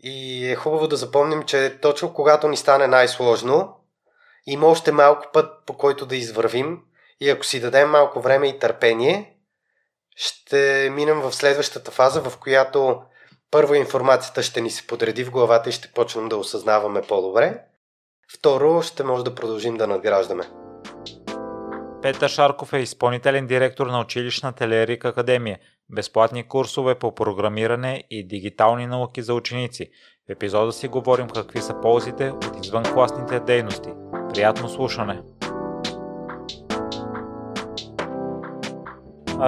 И е хубаво да запомним, че точно когато ни стане най-сложно, има още малко път по който да извървим и ако си дадем малко време и търпение, ще минем в следващата фаза, в която първо информацията ще ни се подреди в главата и ще почнем да осъзнаваме по-добре. Второ, ще може да продължим да надграждаме. Петър Шарков е изпълнителен директор на училищна Телерик Академия. Безплатни курсове по програмиране и дигитални науки за ученици. В епизода си говорим какви са ползите от извънкласните дейности. Приятно слушане!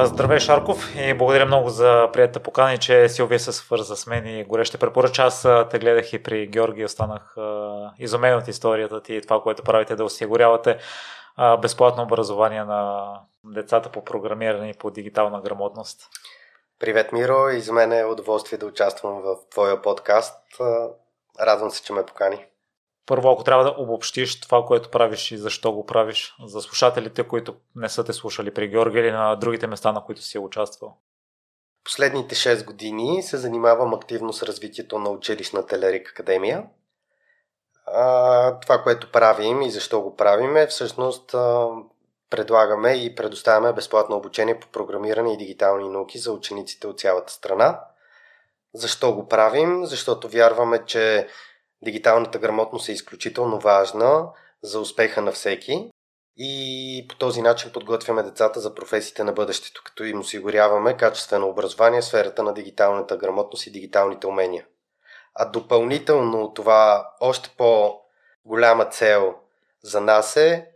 Здравей, Шарков, и благодаря много за приятата покана и че Силвия се свърза с мен и горе ще препоръча. Аз те гледах и при Георги, останах изумен от историята ти и това, което правите да осигурявате безплатно образование на децата по програмиране и по дигитална грамотност. Привет, Миро, и за мен е удоволствие да участвам в твоя подкаст. Радвам се, че ме покани. Първо, ако трябва да обобщиш това, което правиш и защо го правиш за слушателите, които не са те слушали при Георги или на другите места, на които си е участвал. Последните 6 години се занимавам активно с развитието на училищната Лерик Академия. Това, което правим и защо го правим е всъщност предлагаме и предоставяме безплатно обучение по програмиране и дигитални науки за учениците от цялата страна. Защо го правим? Защото вярваме, че дигиталната грамотност е изключително важна за успеха на всеки и по този начин подготвяме децата за професиите на бъдещето, като им осигуряваме качествено образование в сферата на дигиталната грамотност и дигиталните умения. А допълнително това още по-голяма цел за нас е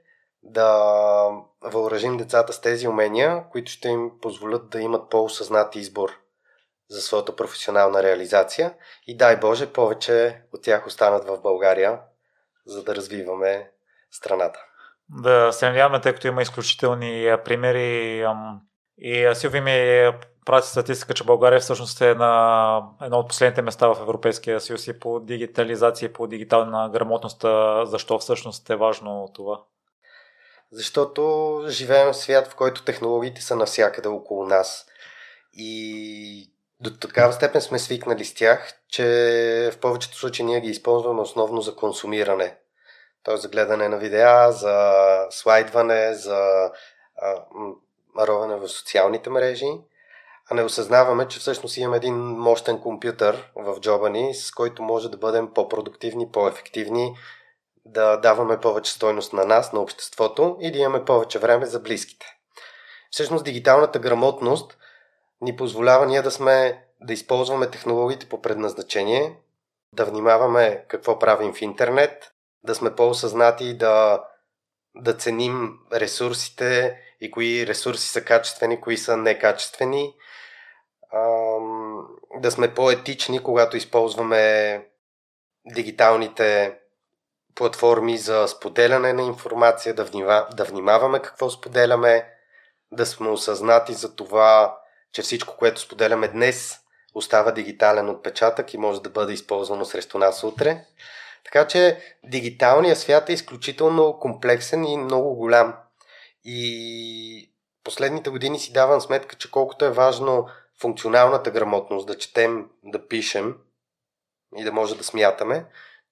да въоръжим децата с тези умения, които ще им позволят да имат по-осъзнат избор за своята професионална реализация и дай Боже повече от тях останат в България, за да развиваме страната. Да се надяваме, тъй като има изключителни примери и Силви ми прати статистика, че България всъщност е на едно от последните места в Европейския съюз и по дигитализация и по дигитална грамотност. Защо всъщност е важно това? Защото живеем в свят, в който технологиите са навсякъде около нас. И до такава степен сме свикнали с тях, че в повечето случаи ние ги използваме основно за консумиране. Т.е. за гледане на видеа, за слайдване, за ровене в социалните мрежи, а не осъзнаваме, че всъщност имаме един мощен компютър в джоба ни, с който може да бъдем по-продуктивни, по-ефективни, да даваме повече стойност на нас, на обществото и да имаме повече време за близките. Всъщност дигиталната грамотност ни позволява ние да сме, да използваме технологиите по предназначение, да внимаваме какво правим в интернет, да сме по-осъзнати да, да ценим ресурсите и кои ресурси са качествени, кои са некачествени, да сме по-етични, когато използваме дигиталните платформи за споделяне на информация, да, внима, да внимаваме какво споделяме, да сме осъзнати за това, че всичко, което споделяме днес, остава дигитален отпечатък и може да бъде използвано срещу нас утре. Така че дигиталният свят е изключително комплексен и много голям. И последните години си давам сметка, че колкото е важно функционалната грамотност, да четем, да пишем и да може да смятаме,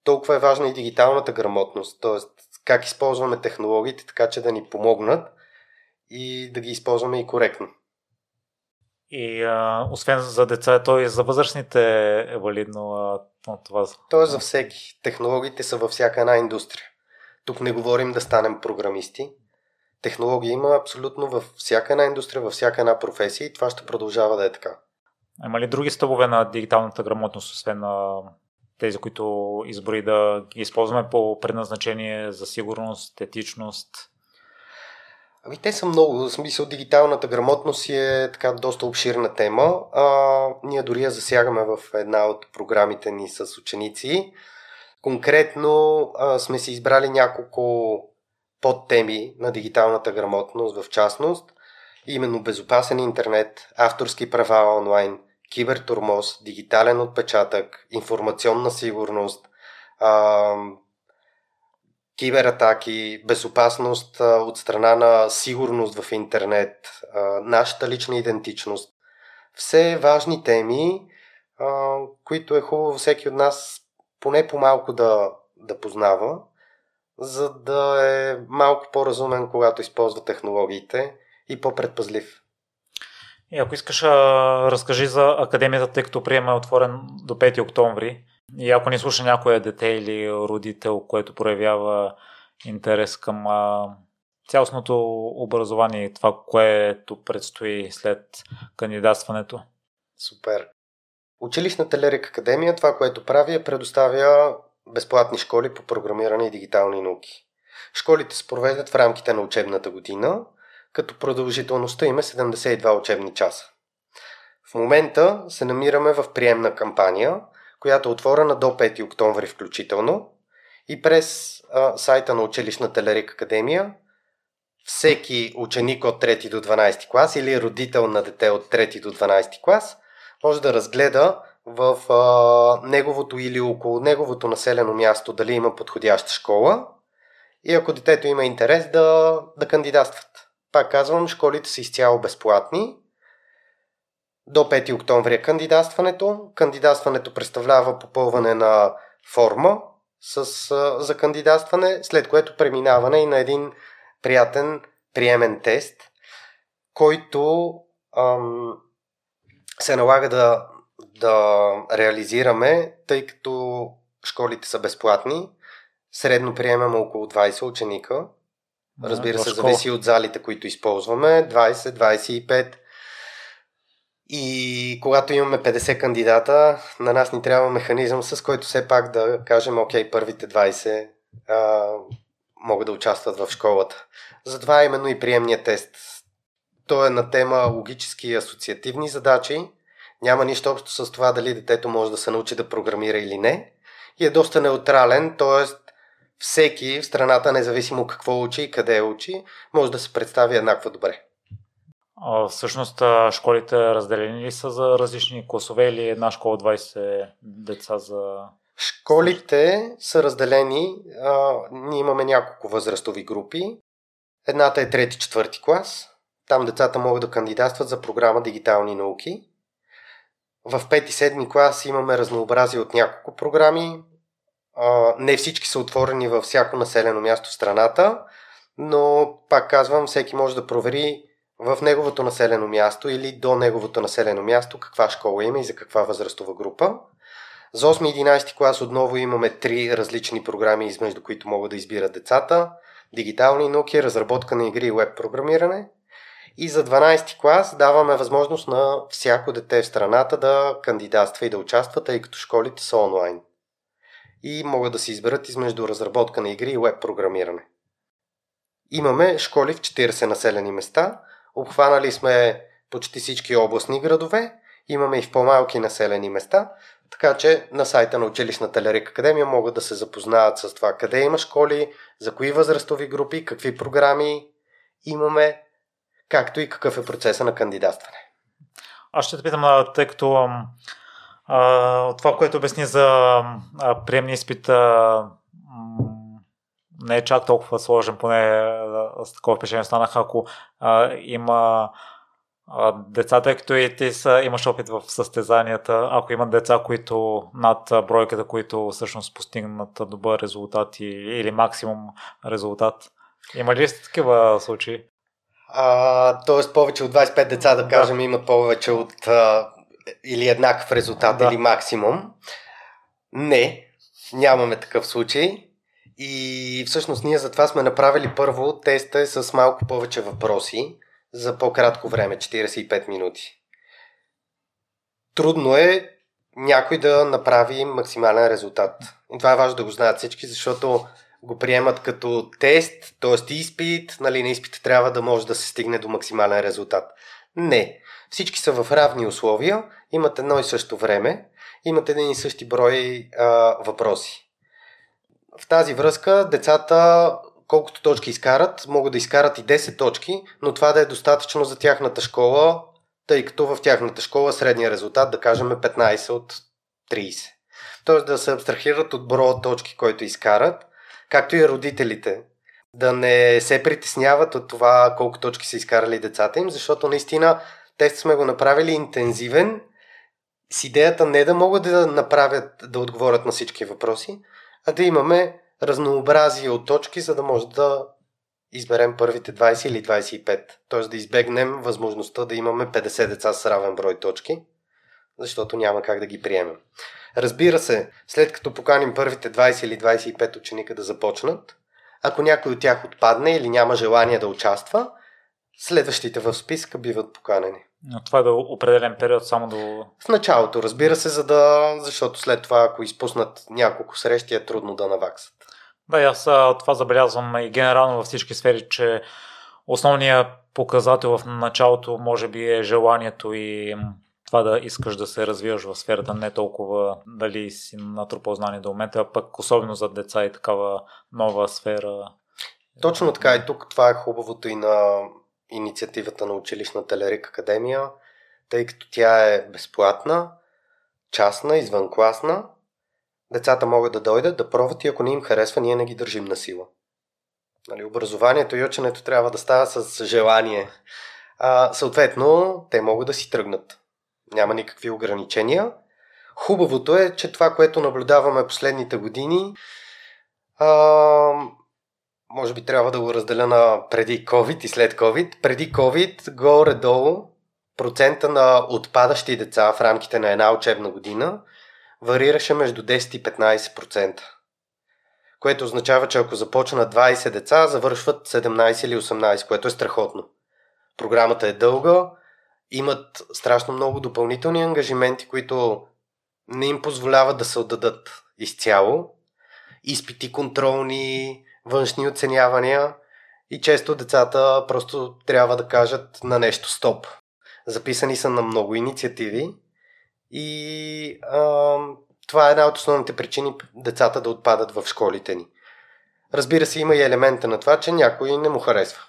толкова е важна и дигиталната грамотност, т.е. как използваме технологиите, така че да ни помогнат и да ги използваме и коректно. И а, освен за деца, то и за възрастните е валидно а, това. То е за всеки. Технологиите са във всяка една индустрия. Тук не говорим да станем програмисти. Технология има абсолютно във всяка една индустрия, във всяка една професия и това ще продължава да е така. Има ли други стъбове на дигиталната грамотност, освен на тези, които избори да ги използваме по предназначение за сигурност, етичност? Ами те са много. В смисъл дигиталната грамотност е така доста обширна тема. А, ние дори я засягаме в една от програмите ни с ученици. Конкретно а, сме си избрали няколко подтеми на дигиталната грамотност в частност. Именно безопасен интернет, авторски права онлайн, кибертурмоз, дигитален отпечатък, информационна сигурност, кибератаки, безопасност от страна на сигурност в интернет, нашата лична идентичност. Все важни теми, които е хубаво всеки от нас поне по-малко да, да познава, за да е малко по-разумен, когато използва технологиите и по-предпазлив. И ако искаш, разкажи за академията, тъй като приема е отворен до 5 октомври. И ако не слуша някоя дете или родител, което проявява интерес към цялостното образование и това, което предстои след кандидатстването. Супер. Училищната Лерик Академия това, което прави е предоставя безплатни школи по програмиране и дигитални науки. Школите се провеждат в рамките на учебната година, като продължителността им е 72 учебни часа. В момента се намираме в приемна кампания, която е отворена до 5 октомври включително и през а, сайта на училищната Лерик Академия всеки ученик от 3 до 12 клас или родител на дете от 3 до 12 клас може да разгледа в а, неговото или около неговото населено място дали има подходяща школа и ако детето има интерес да, да кандидатстват. Пак казвам, школите са изцяло безплатни. До 5 октомври е кандидатстването. Кандидатстването представлява попълване на форма с, а, за кандидатстване, след което преминаване и на един приятен приемен тест, който ам, се налага да, да реализираме, тъй като школите са безплатни. Средно приемаме около 20 ученика. Разбира се, зависи от залите, които използваме. 20, 25. И когато имаме 50 кандидата, на нас ни трябва механизъм, с който все пак да кажем, окей, първите 20 а, могат да участват в школата. Затова именно и приемния тест. Той е на тема логически и асоциативни задачи. Няма нищо общо с това дали детето може да се научи да програмира или не. И е доста неутрален, т.е. всеки в страната, независимо какво учи и къде учи, може да се представи еднакво добре. А, всъщност школите разделени ли са за различни класове или една школа 20 деца за Школите са разделени. А, ние имаме няколко възрастови групи. Едната е трети-четвърти клас. Там децата могат да кандидатстват за програма Дигитални науки. В 5-7 клас имаме разнообразие от няколко програми. Не всички са отворени във всяко населено място в страната, но пак казвам, всеки може да провери в неговото населено място или до неговото населено място каква школа има и за каква възрастова група. За 8-11 клас отново имаме три различни програми, измежду които могат да избират децата. Дигитални науки, разработка на игри и веб програмиране. И за 12 клас даваме възможност на всяко дете в страната да кандидатства и да участва, тъй като школите са онлайн. И могат да се изберат измежду разработка на игри и веб програмиране. Имаме школи в 40 населени места. Обхванали сме почти всички областни градове. Имаме и в по-малки населени места, така че на сайта на училищната Лерик Академия могат да се запознаят с това къде има школи, за кои възрастови групи, какви програми имаме, както и какъв е процеса на кандидатстване. Аз ще те питам, тъй като а, това, което обясни за приемния изпит а, не е чак толкова сложен, поне с такова впечатление станах, ако а, има децата, тъй като и ти са, имаш опит в състезанията, ако имат деца, които над бройката, които всъщност постигнат добър резултат или максимум резултат, има ли сте такива случаи? А, тоест повече от 25 деца, да кажем, да. имат повече от а, или еднакъв резултат, да. или максимум. Не, нямаме такъв случай. И всъщност ние затова сме направили първо теста с малко повече въпроси за по-кратко време, 45 минути. Трудно е някой да направи максимален резултат. И това е важно да го знаят всички, защото го приемат като тест, т.е. изпит, нали, на изпита трябва да може да се стигне до максимален резултат. Не. Всички са в равни условия, имат едно и също време, имат един и същи брой а, въпроси. В тази връзка децата колкото точки изкарат, могат да изкарат и 10 точки, но това да е достатъчно за тяхната школа, тъй като в тяхната школа средния резултат, да кажем, е 15 от 30. Тоест да се абстрахират от броя точки, който изкарат, както и родителите. Да не се притесняват от това колко точки са изкарали децата им, защото наистина тест сме го направили интензивен с идеята не да могат да направят, да отговорят на всички въпроси, а да имаме разнообразие от точки, за да може да изберем първите 20 или 25. Т.е. да избегнем възможността да имаме 50 деца с равен брой точки, защото няма как да ги приемем. Разбира се, след като поканим първите 20 или 25 ученика да започнат, ако някой от тях отпадне или няма желание да участва, следващите в списка биват поканени. Но това е до определен период, само до... В началото, разбира се, за да... защото след това, ако изпуснат няколко срещи, е трудно да наваксат. Да, аз това забелязвам и генерално във всички сфери, че основният показател в началото може би е желанието и това да искаш да се развиваш в сферата, не толкова дали си натрупал знание до момента, а пък особено за деца и такава нова сфера. Точно така и тук това е хубавото и на инициативата на училищната Лерик Академия, тъй като тя е безплатна, частна, извънкласна. Децата могат да дойдат, да пробват и ако не им харесва, ние не ги държим на сила. Нали, образованието и ученето трябва да става с желание. А, съответно, те могат да си тръгнат. Няма никакви ограничения. Хубавото е, че това, което наблюдаваме последните години, а, може би трябва да го разделя на преди COVID и след COVID. Преди COVID, горе-долу, процента на отпадащи деца в рамките на една учебна година варираше между 10 и 15%. Което означава, че ако започна 20 деца, завършват 17 или 18, което е страхотно. Програмата е дълга, имат страшно много допълнителни ангажименти, които не им позволяват да се отдадат изцяло. Изпити контролни, външни оценявания и често децата просто трябва да кажат на нещо стоп. Записани са на много инициативи и а, това е една от основните причини децата да отпадат в школите ни. Разбира се, има и елемента на това, че някой не му харесва.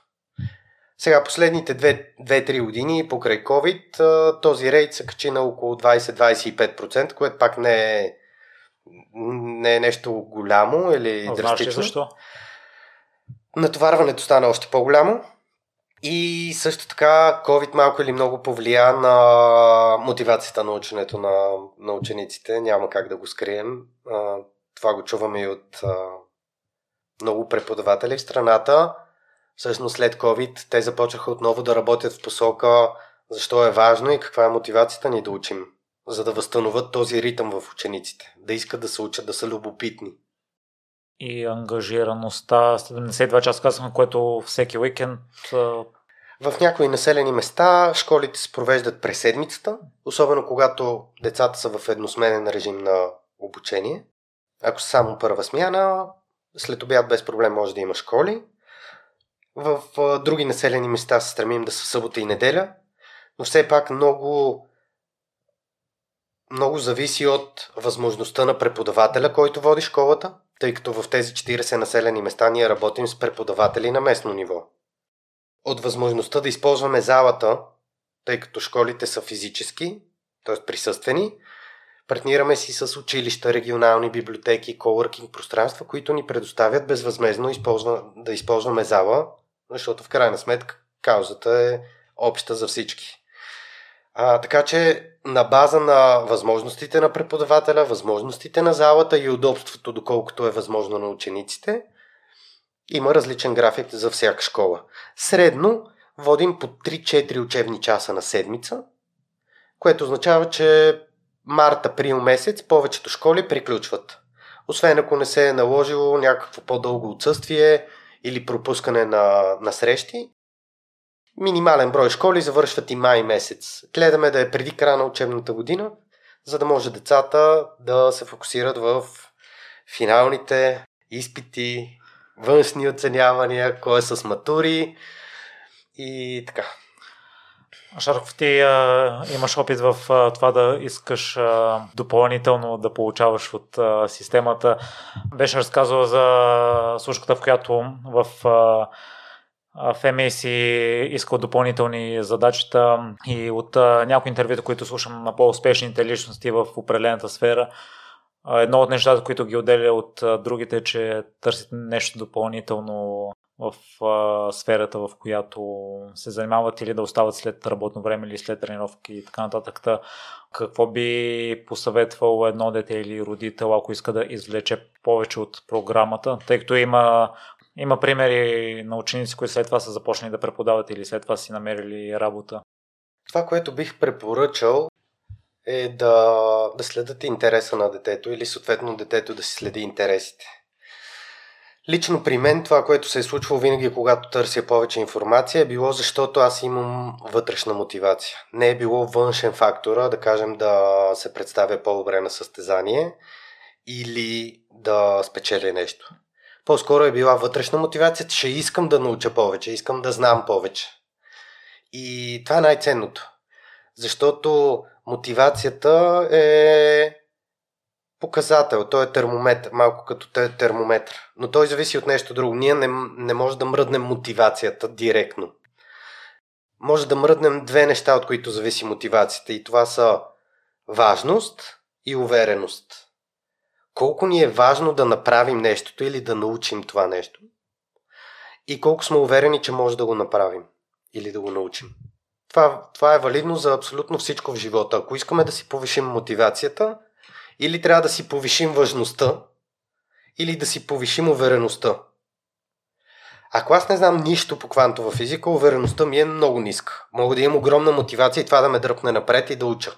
Сега, последните 2-3 години, покрай COVID, този рейд се качи на около 20-25%, което пак не е, не е нещо голямо или а, драстично. Знаеш защо? Натоварването стана още по-голямо и също така COVID малко или много повлия на мотивацията на ученето на, на учениците. Няма как да го скрием. Това го чуваме и от много преподаватели в страната всъщност след COVID те започнаха отново да работят в посока защо е важно и каква е мотивацията ни да учим, за да възстановят този ритъм в учениците, да искат да се учат, да са любопитни. И ангажираността, 72 часа казахме, което всеки уикенд в някои населени места школите се провеждат през седмицата, особено когато децата са в едносменен режим на обучение. Ако са само първа смяна, след обяд без проблем може да има школи. В а, други населени места се стремим да са събота и неделя, но все пак много, много зависи от възможността на преподавателя, който води школата, тъй като в тези 40 населени места ние работим с преподаватели на местно ниво. От възможността да използваме залата, тъй като школите са физически, т.е. присъствени, партнираме си с училища, регионални библиотеки, колоркинг пространства, които ни предоставят безвъзмезно да използваме зала защото в крайна сметка каузата е обща за всички. А, така че на база на възможностите на преподавателя, възможностите на залата и удобството, доколкото е възможно на учениците, има различен график за всяка школа. Средно водим по 3-4 учебни часа на седмица, което означава, че март-април месец повечето школи приключват. Освен ако не се е наложило някакво по-дълго отсъствие или пропускане на, на срещи. Минимален брой школи завършват и май месец. Гледаме да е преди края на учебната година, за да може децата да се фокусират в финалните изпити, външни оценявания, кой е с матури и така. Шарков, ти а, имаш опит в а, това да искаш а, допълнително да получаваш от а, системата. Беше разказала за служката, в която в а, ФМИ си искал допълнителни задачите и от някои интервюта, които слушам на по-успешните личности в определената сфера, едно от нещата, които ги отделя от другите, е, че търсят нещо допълнително в а, сферата, в която се занимават или да остават след работно време или след тренировки и така нататък. Какво би посъветвал едно дете или родител, ако иска да извлече повече от програмата, тъй като има, има примери на ученици, които след това са започнали да преподават или след това си намерили работа? Това, което бих препоръчал е да, да следят интереса на детето или съответно детето да си следи интересите. Лично при мен това, което се е случвало винаги, когато търся повече информация, е било защото аз имам вътрешна мотивация. Не е било външен фактора, да кажем да се представя по-добре на състезание или да спечеля нещо. По-скоро е била вътрешна мотивация, че искам да науча повече, искам да знам повече. И това е най-ценното. Защото мотивацията е показател, той е термометр, малко като термометр. Но той зависи от нещо друго. Ние не, не може да мръднем мотивацията директно. Може да мръднем две неща, от които зависи мотивацията. И това са важност и увереност. Колко ни е важно да направим нещото или да научим това нещо. И колко сме уверени, че може да го направим или да го научим. Това, това е валидно за абсолютно всичко в живота. Ако искаме да си повишим мотивацията, или трябва да си повишим важността, или да си повишим увереността. Ако аз не знам нищо по квантова физика, увереността ми е много ниска. Мога да имам огромна мотивация и това да ме дръпне напред и да уча.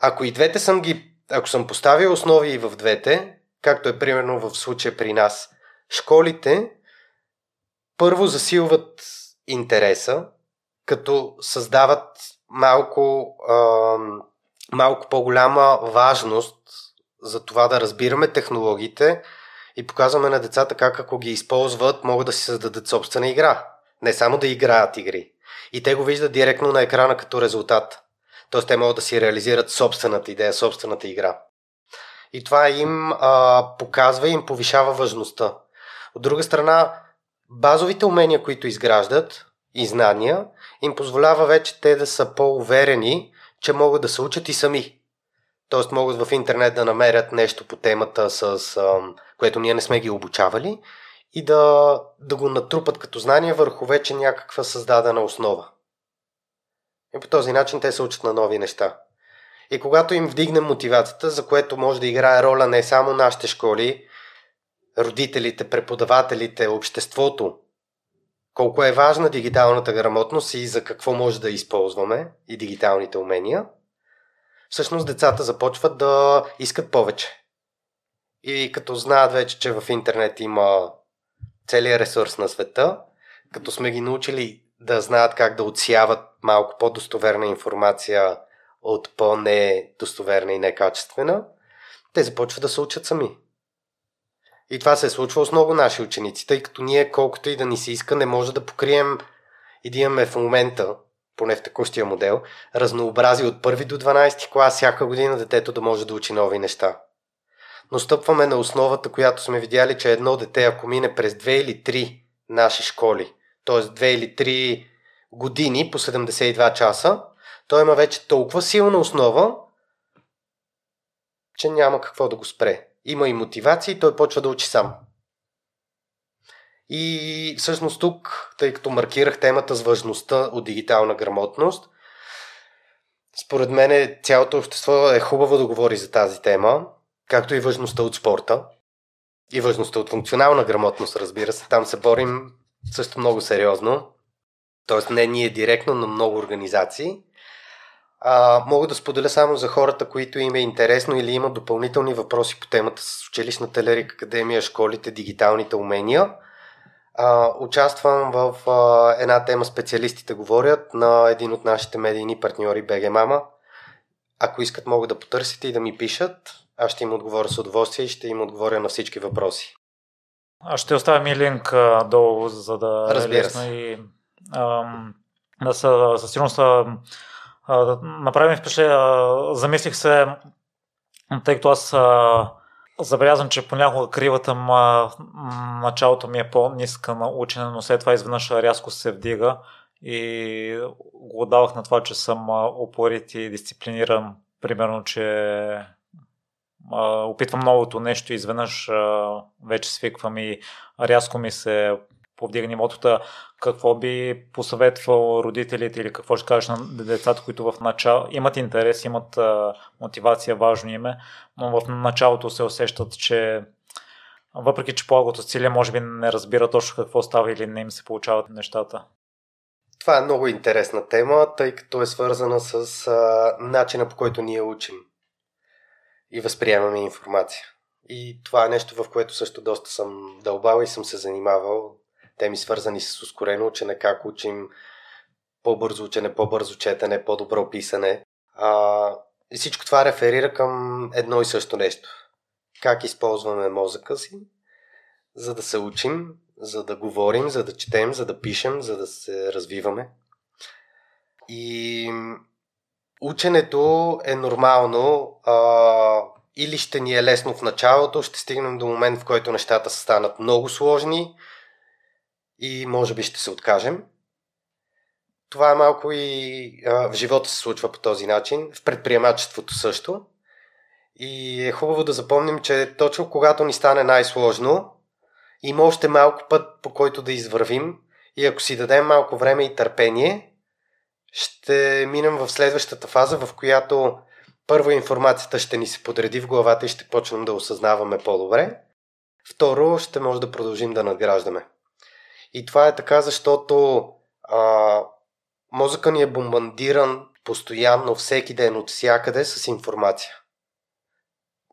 Ако и двете съм ги, ако съм поставил основи и в двете, както е примерно в случая при нас, школите първо засилват интереса, като създават малко, а, малко по-голяма важност за това да разбираме технологиите и показваме на децата как ако ги използват, могат да си създадат собствена игра. Не само да играят игри. И те го виждат директно на екрана като резултат. Тоест те могат да си реализират собствената идея, собствената игра. И това им а, показва и им повишава важността. От друга страна, базовите умения, които изграждат и знания, им позволява вече те да са по-уверени, че могат да се учат и сами. Тоест могат в интернет да намерят нещо по темата, с, което ние не сме ги обучавали и да, да го натрупат като знание върху вече някаква създадена основа. И по този начин те се учат на нови неща. И когато им вдигнем мотивацията, за което може да играе роля не само нашите школи, родителите, преподавателите, обществото, колко е важна дигиталната грамотност и за какво може да използваме и дигиталните умения, всъщност децата започват да искат повече. И като знаят вече, че в интернет има целият ресурс на света, като сме ги научили да знаят как да отсяват малко по-достоверна информация от по-недостоверна и некачествена, те започват да се учат сами. И това се е случвало с много наши ученици, тъй като ние, колкото и да ни се иска, не може да покрием и да имаме в момента, поне в текущия модел, разнообразие от първи до 12 клас, всяка година детето да може да учи нови неща. Но стъпваме на основата, която сме видяли, че едно дете, ако мине през две или три наши школи, т.е. две или три години по 72 часа, той има вече толкова силна основа, че няма какво да го спре има и мотивация и той почва да учи сам. И всъщност тук, тъй като маркирах темата с важността от дигитална грамотност, според мен цялото общество е хубаво да говори за тази тема, както и важността от спорта и важността от функционална грамотност, разбира се. Там се борим също много сериозно. Тоест не ние директно, но много организации. А, мога да споделя само за хората, които им е интересно или имат допълнителни въпроси по темата с училищната Лерик Академия, школите, дигиталните умения. А, участвам в а, една тема специалистите говорят на един от нашите медийни партньори БГ Мама. Ако искат, могат да потърсят и да ми пишат. Аз ще им отговоря с удоволствие и ще им отговоря на всички въпроси. Аз ще оставя и линк а, долу, за да Разбира е лесно и ам, да са, със сигурност направи впечатление, замислих се, тъй като аз забелязвам, че понякога кривата ма, началото ми е по-ниска на учене, но след това изведнъж рязко се вдига и го давах на това, че съм упорит и дисциплиниран, примерно, че а, опитвам новото нещо, изведнъж а, вече свиквам и рязко ми се повдига нивото. Какво би посъветвал родителите или какво ще кажеш на децата, които в начало имат интерес, имат а, мотивация, важно име, но в началото се усещат, че въпреки, че усилия, може би не разбира точно какво става или не им се получават нещата. Това е много интересна тема, тъй като е свързана с а, начина по който ние учим и възприемаме информация. И това е нещо, в което също доста съм дълбал и съм се занимавал. Теми свързани с ускорено учене, как учим по-бързо учене, по-бързо четене, по-добро писане. А, и всичко това реферира към едно и също нещо. Как използваме мозъка си, за да се учим, за да говорим, за да четем, за да пишем, за да се развиваме. И ученето е нормално. А, или ще ни е лесно в началото, ще стигнем до момент, в който нещата станат много сложни и може би ще се откажем. Това малко и а, в живота се случва по този начин, в предприемачеството също. И е хубаво да запомним, че точно когато ни стане най-сложно, има още малко път по който да извървим и ако си дадем малко време и търпение, ще минем в следващата фаза, в която първо информацията ще ни се подреди в главата и ще почнем да осъзнаваме по-добре. Второ, ще може да продължим да надграждаме. И това е така, защото а, мозъка ни е бомбандиран постоянно, всеки ден, от всякъде с информация.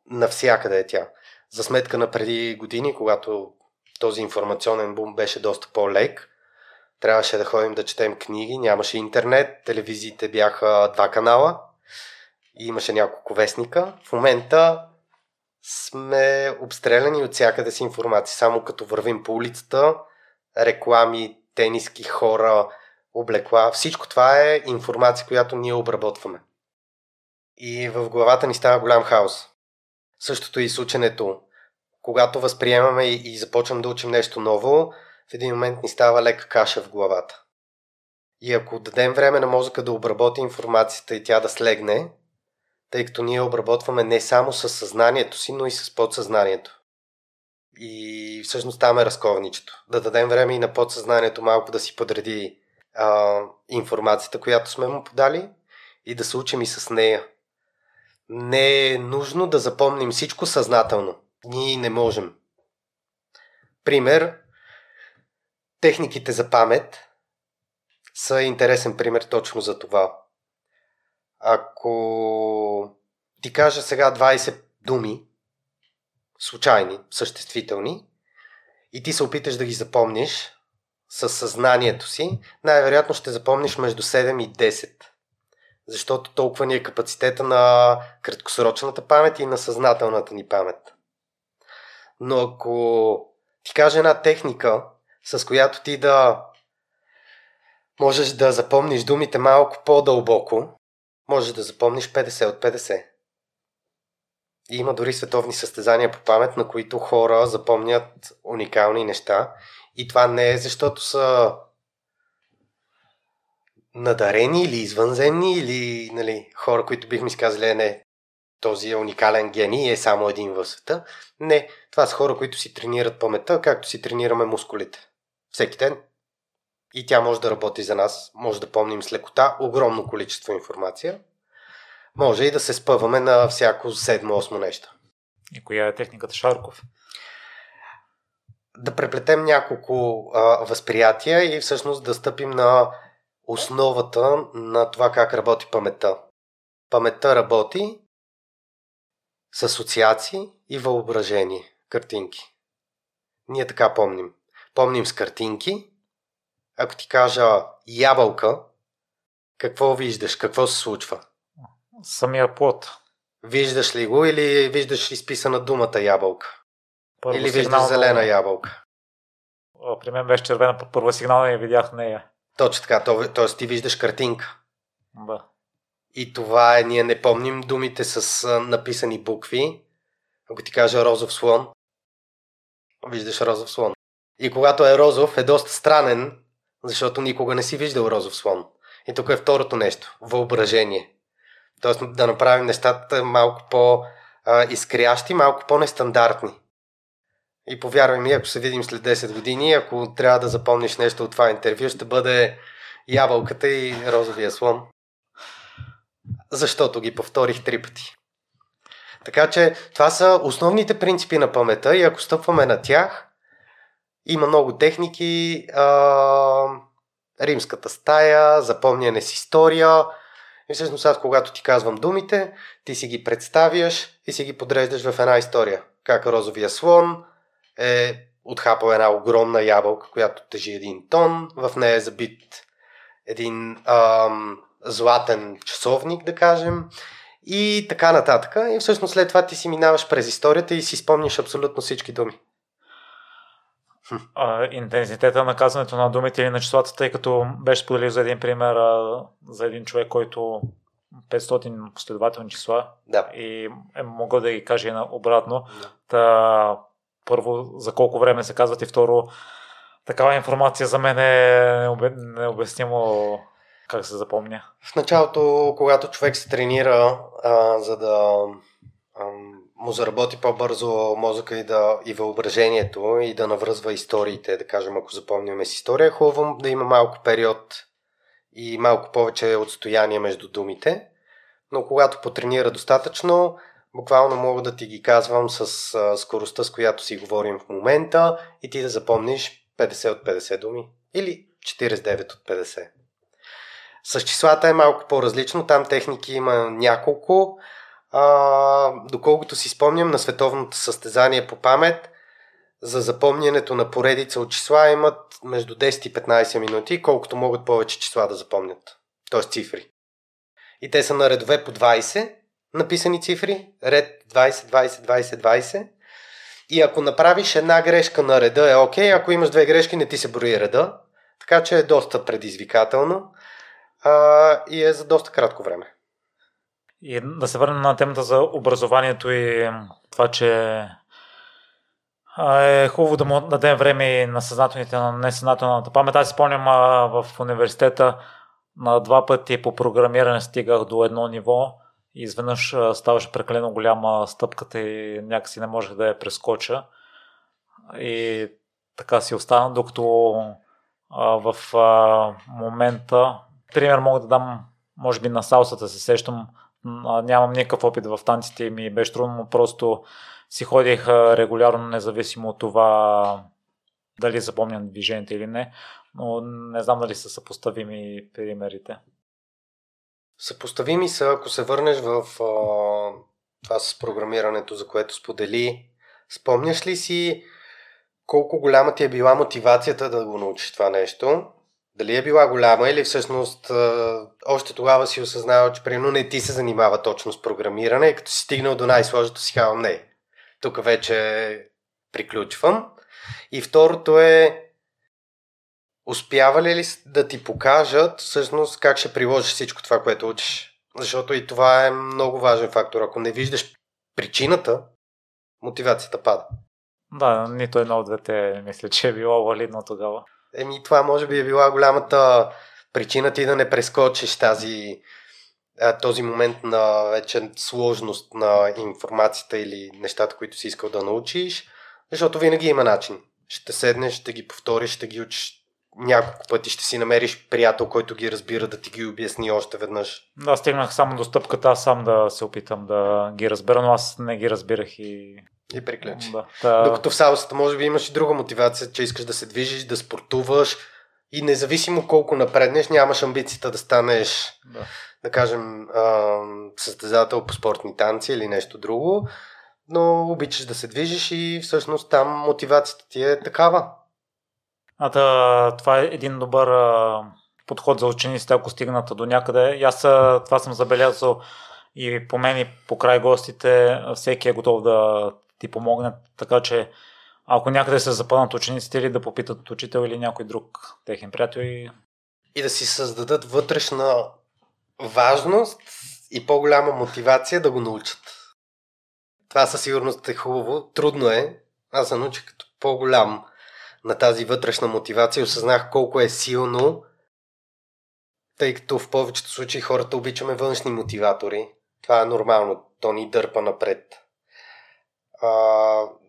Навсякъде е тя. За сметка на преди години, когато този информационен бум беше доста по-лек, трябваше да ходим да четем книги, нямаше интернет, телевизиите бяха два канала и имаше няколко вестника. В момента сме обстреляни от всякъде с информация. Само като вървим по улицата, реклами, тениски, хора, облекла, всичко това е информация, която ние обработваме. И в главата ни става голям хаос. Същото и с ученето. Когато възприемаме и започвам да учим нещо ново, в един момент ни става лека каша в главата. И ако дадем време на мозъка да обработи информацията и тя да слегне, тъй като ние обработваме не само с съзнанието си, но и с подсъзнанието. И всъщност там е разковничето. Да дадем време и на подсъзнанието малко да си подреди а, информацията, която сме му подали и да се учим и с нея. Не е нужно да запомним всичко съзнателно. Ние не можем. Пример, техниките за памет са интересен пример точно за това. Ако ти кажа сега 20 думи, случайни, съществителни, и ти се опиташ да ги запомниш със съзнанието си, най-вероятно ще запомниш между 7 и 10. Защото толкова ни е капацитета на краткосрочната памет и на съзнателната ни памет. Но ако ти кажа една техника, с която ти да можеш да запомниш думите малко по-дълбоко, можеш да запомниш 50 от 50. Има дори световни състезания по памет, на които хора запомнят уникални неща. И това не е защото са надарени или извънземни, или нали, хора, които бихме изказали, «Е, не, този е уникален гений е само един в света. Не, това са хора, които си тренират паметта, както си тренираме мускулите. Всеки ден. И тя може да работи за нас, може да помним с лекота огромно количество информация – може и да се спъваме на всяко седмо-осмо нещо. И коя е техниката Шарков? Да преплетем няколко а, възприятия и всъщност да стъпим на основата на това как работи паметта. Паметта работи с асоциации и въображение, картинки. Ние така помним. Помним с картинки. Ако ти кажа ябълка, какво виждаш? Какво се случва? Самия плод. Виждаш ли го или виждаш изписана думата ябълка? Първо или виждаш зелена ябълка? При мен беше червена по първа сигнал и видях нея. Точно така, т.е. ти виждаш картинка. Да. И това е, ние не помним думите с написани букви. Ако ти кажа розов слон, виждаш розов слон. И когато е розов, е доста странен, защото никога не си виждал розов слон. И тук е второто нещо въображение. Тоест да направим нещата малко по а, изкрящи, малко по-нестандартни. И повярвай ми, ако се видим след 10 години, ако трябва да запомниш нещо от това интервю, ще бъде ябълката и розовия слон. Защото ги повторих три пъти. Така че това са основните принципи на памета и ако стъпваме на тях, има много техники. А, римската стая, запомняне с история. И всъщност аз, когато ти казвам думите, ти си ги представяш и си ги подреждаш в една история. Как розовия слон е отхапал една огромна ябълка, която тежи един тон. В нея е забит един ам, златен часовник, да кажем. И така нататък. И всъщност след това ти си минаваш през историята и си спомняш абсолютно всички думи а, интензитета на казването на думите или на числата, тъй като беше споделил за един пример а, за един човек, който 500 последователни числа да. и е могъл да ги каже обратно. Да. Та, първо, за колко време се казват и второ, такава информация за мен е необяснимо как се запомня. В началото, когато човек се тренира, а, за да а, му заработи по-бързо мозъка и, да, и въображението и да навръзва историите, да кажем, ако запомняме с история, е хубаво да има малко период и малко повече отстояние между думите, но когато потренира достатъчно, буквално мога да ти ги казвам с скоростта, с която си говорим в момента и ти да запомниш 50 от 50 думи или 49 от 50. С числата е малко по-различно, там техники има няколко, а, доколкото си спомням на световното състезание по памет, за запомнянето на поредица от числа имат между 10 и 15 минути, колкото могат повече числа да запомнят. Т.е. цифри. И те са на редове по 20 написани цифри, ред 20, 20, 20, 20. И ако направиш една грешка на реда е окей, ако имаш две грешки не ти се брои реда. Така че е доста предизвикателно а, и е за доста кратко време. И да се върнем на темата за образованието и това, че е хубаво да му дадем време и на съзнателните, на несъзнателната памет. Аз спомням в университета на два пъти по програмиране стигах до едно ниво и изведнъж ставаше прекалено голяма стъпката и някакси не можех да я прескоча. И така си остана, докато в момента, пример мога да дам, може би на салсата се сещам, нямам никакъв опит в танците и ми беше трудно, просто си ходих регулярно, независимо от това дали запомням движението или не, но не знам дали са съпоставими примерите. Съпоставими са, ако се върнеш в а, това с програмирането, за което сподели. Спомняш ли си колко голяма ти е била мотивацията да го научиш това нещо? Дали е била голяма или всъщност още тогава си осъзнава, че примерно не ти се занимава точно с програмиране и като си стигнал до най-сложното си казвам не. Тук вече приключвам. И второто е успявали ли да ти покажат всъщност как ще приложиш всичко това, което учиш? Защото и това е много важен фактор. Ако не виждаш причината, мотивацията пада. Да, нито едно от двете мисля, че е било валидно тогава. Еми, това може би е била голямата причина ти да не прескочиш тази, този момент на вече сложност на информацията или нещата, които си искал да научиш, защото винаги има начин. Ще седнеш, ще ги повториш, ще ги учиш няколко пъти, ще си намериш приятел, който ги разбира, да ти ги обясни още веднъж. Да, стигнах само до стъпката, аз сам да се опитам да ги разбера, но аз не ги разбирах и и приключи. Да, та... Докато в салсата може би имаш и друга мотивация, че искаш да се движиш, да спортуваш и независимо колко напреднеш, нямаш амбицията да станеш, да, да кажем, а, състезател по спортни танци или нещо друго, но обичаш да се движиш и всъщност там мотивацията ти е такава. А да, това е един добър а, подход за учениците, ако стигнат до някъде. И аз това съм забелязал и по мен и по край гостите, всеки е готов да ти помогнат, така че ако някъде се запънат учениците или да попитат учител или някой друг техен приятел и... И да си създадат вътрешна важност и по-голяма мотивация да го научат. Това със сигурност е хубаво. Трудно е. Аз се научих като по-голям на тази вътрешна мотивация. Осъзнах колко е силно, тъй като в повечето случаи хората обичаме външни мотиватори. Това е нормално. То ни дърпа напред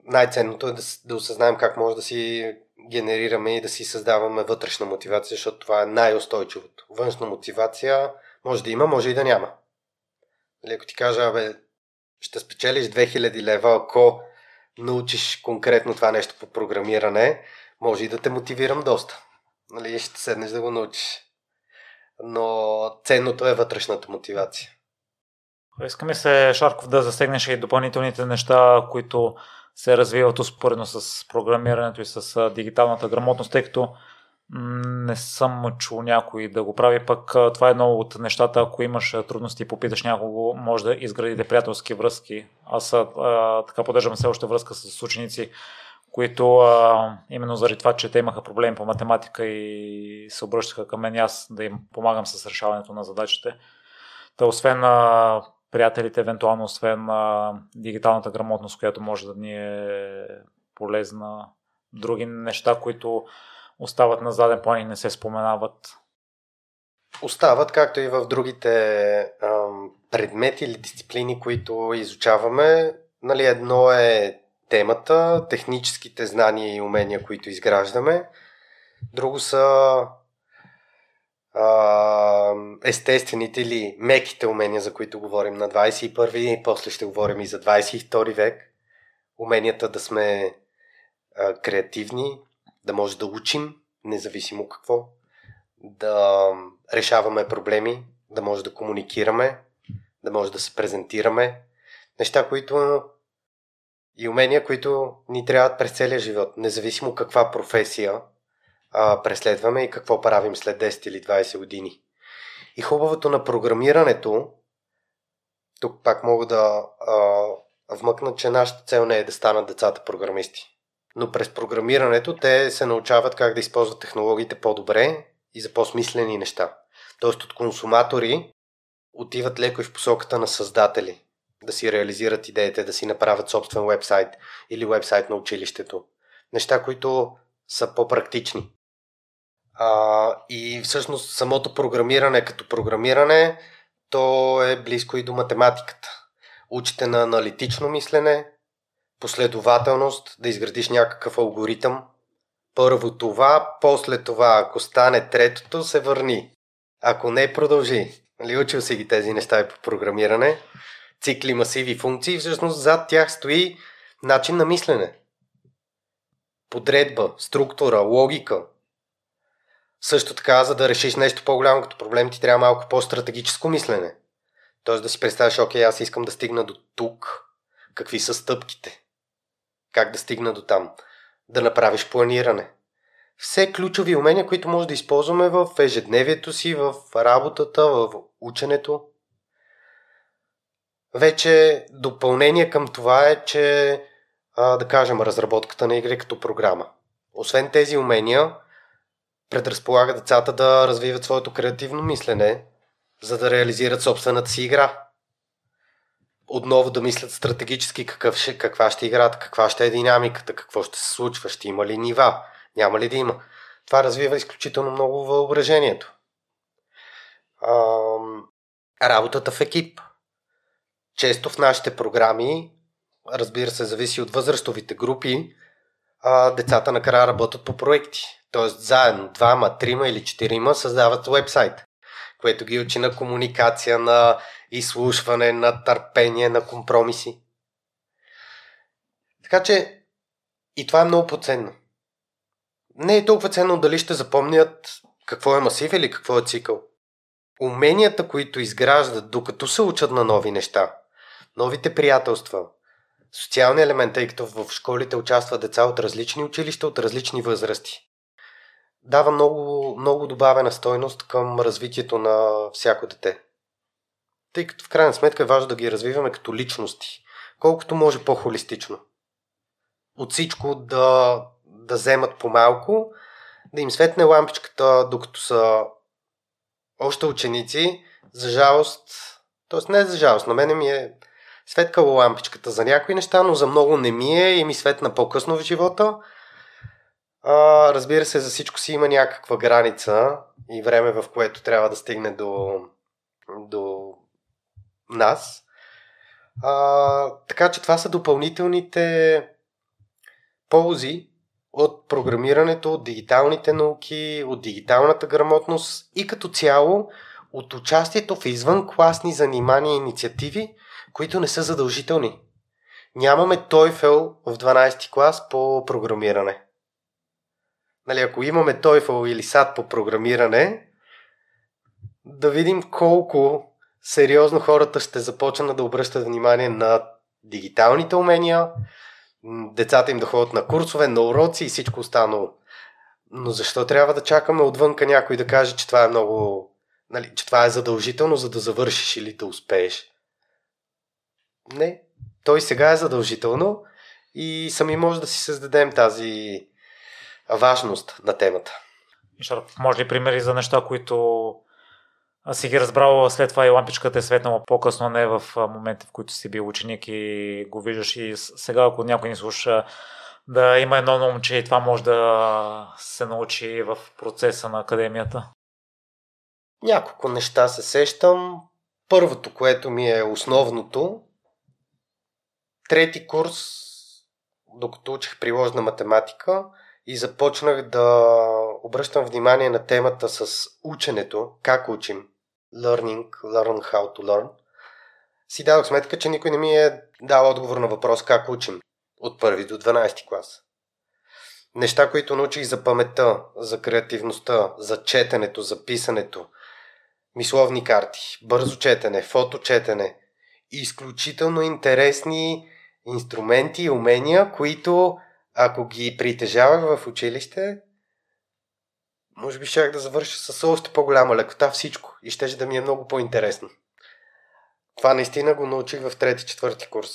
най-ценното е да, да осъзнаем как може да си генерираме и да си създаваме вътрешна мотивация, защото това е най-устойчивото. Външна мотивация може да има, може и да няма. Нали, ако ти кажа, бе, ще спечелиш 2000 лева, ако научиш конкретно това нещо по програмиране, може и да те мотивирам доста. Нали, ще седнеш да го научиш. Но ценното е вътрешната мотивация. Искаме се, Шарков, да засегнеш и допълнителните неща, които се развиват успоредно с програмирането и с дигиталната грамотност, тъй като не съм чул някой да го прави, пък това е едно от нещата, ако имаш трудности и попиташ някого, може да изградите приятелски връзки. Аз а, така поддържам все още връзка с ученици, които а, именно заради това, че те имаха проблеми по математика и се обръщаха към мен аз да им помагам с решаването на задачите. Та освен а, приятелите, евентуално освен а, дигиталната грамотност, която може да ни е полезна, други неща, които остават на заден план и не се споменават? Остават, както и в другите ам, предмети или дисциплини, които изучаваме. Нали, едно е темата, техническите знания и умения, които изграждаме. Друго са естествените или меките умения, за които говорим на 21 и после ще говорим и за 22 век. Уменията да сме а, креативни, да може да учим, независимо какво, да решаваме проблеми, да може да комуникираме, да може да се презентираме. Неща, които и умения, които ни трябват през целия живот, независимо каква професия а, преследваме и какво правим след 10 или 20 години. И хубавото на програмирането, тук пак мога да а, вмъкна, че нашата цел не е да станат децата програмисти. Но през програмирането те се научават как да използват технологиите по-добре и за по-смислени неща. Тоест от консуматори отиват леко и в посоката на създатели. Да си реализират идеите, да си направят собствен вебсайт или вебсайт на училището. Неща, които са по-практични. А, и всъщност самото програмиране като програмиране, то е близко и до математиката. Учите на аналитично мислене, последователност, да изградиш някакъв алгоритъм. Първо това, после това, ако стане третото, се върни. Ако не, продължи. Нали, учил си ги тези неща и по програмиране. Цикли, масиви, функции. Всъщност зад тях стои начин на мислене. Подредба, структура, логика. Също така, за да решиш нещо по-голямо като проблем, ти трябва малко по-стратегическо мислене. Тоест да си представиш, окей, аз искам да стигна до тук. Какви са стъпките? как да стигна до там, да направиш планиране. Все ключови умения, които може да използваме в ежедневието си, в работата, в ученето. Вече допълнение към това е, че а, да кажем разработката на игри като програма. Освен тези умения, предразполага децата да развиват своето креативно мислене, за да реализират собствената си игра отново да мислят стратегически какъв ще, каква ще играта, каква ще е динамиката, какво ще се случва, ще има ли нива, няма ли да има. Това развива изключително много въображението. А, работата в екип. Често в нашите програми, разбира се, зависи от възрастовите групи, а, децата накрая работят по проекти. Тоест заедно, двама, трима или четирима създават вебсайт, което ги учи на комуникация, на изслушване, на търпение, на компромиси. Така че и това е много по-ценно. Не е толкова ценно дали ще запомнят какво е масив или какво е цикъл. Уменията, които изграждат, докато се учат на нови неща, новите приятелства, социални елемент, тъй като в школите участват деца от различни училища, от различни възрасти. Дава много, много добавена стойност към развитието на всяко дете тъй като в крайна сметка е важно да ги развиваме като личности, колкото може по-холистично. От всичко да, да вземат по-малко, да им светне лампичката, докато са още ученици, за жалост, т.е. не за жалост, на мене ми е светкала лампичката за някои неща, но за много не ми е и ми светна по-късно в живота. А, разбира се, за всичко си има някаква граница и време, в което трябва да стигне до, до нас. А, така че това са допълнителните ползи от програмирането, от дигиталните науки, от дигиталната грамотност и като цяло от участието в извънкласни занимания и инициативи, които не са задължителни. Нямаме TOEFL в 12 клас по програмиране. Нали, ако имаме TOEFL или SAT по програмиране, да видим колко сериозно хората ще започнат да обръщат внимание на дигиталните умения, децата им да ходят на курсове, на уроци и всичко останало. Но защо трябва да чакаме отвънка някой да каже, че това е много. Нали, че това е задължително, за да завършиш или да успееш? Не. Той сега е задължително и сами може да си създадем тази важност на темата. Може ли примери за неща, които си ги разбрал след това и лампичката е светнала по-късно, не в момента, в които си бил ученик и го виждаш и сега, ако някой ни слуша, да има едно момче и това може да се научи в процеса на академията? Няколко неща се сещам. Първото, което ми е основното, трети курс, докато учих приложна математика и започнах да обръщам внимание на темата с ученето, как учим learning, learn how to learn, си дадох сметка, че никой не ми е дал отговор на въпрос как учим от първи до 12 клас. Неща, които научих за паметта, за креативността, за четенето, за писането, мисловни карти, бързо четене, фоточетене, изключително интересни инструменти и умения, които ако ги притежавах в училище, може би щях да завърша с още по-голяма лекота всичко и ще да ми е много по-интересно. Това наистина го научих в трети-четвърти курс.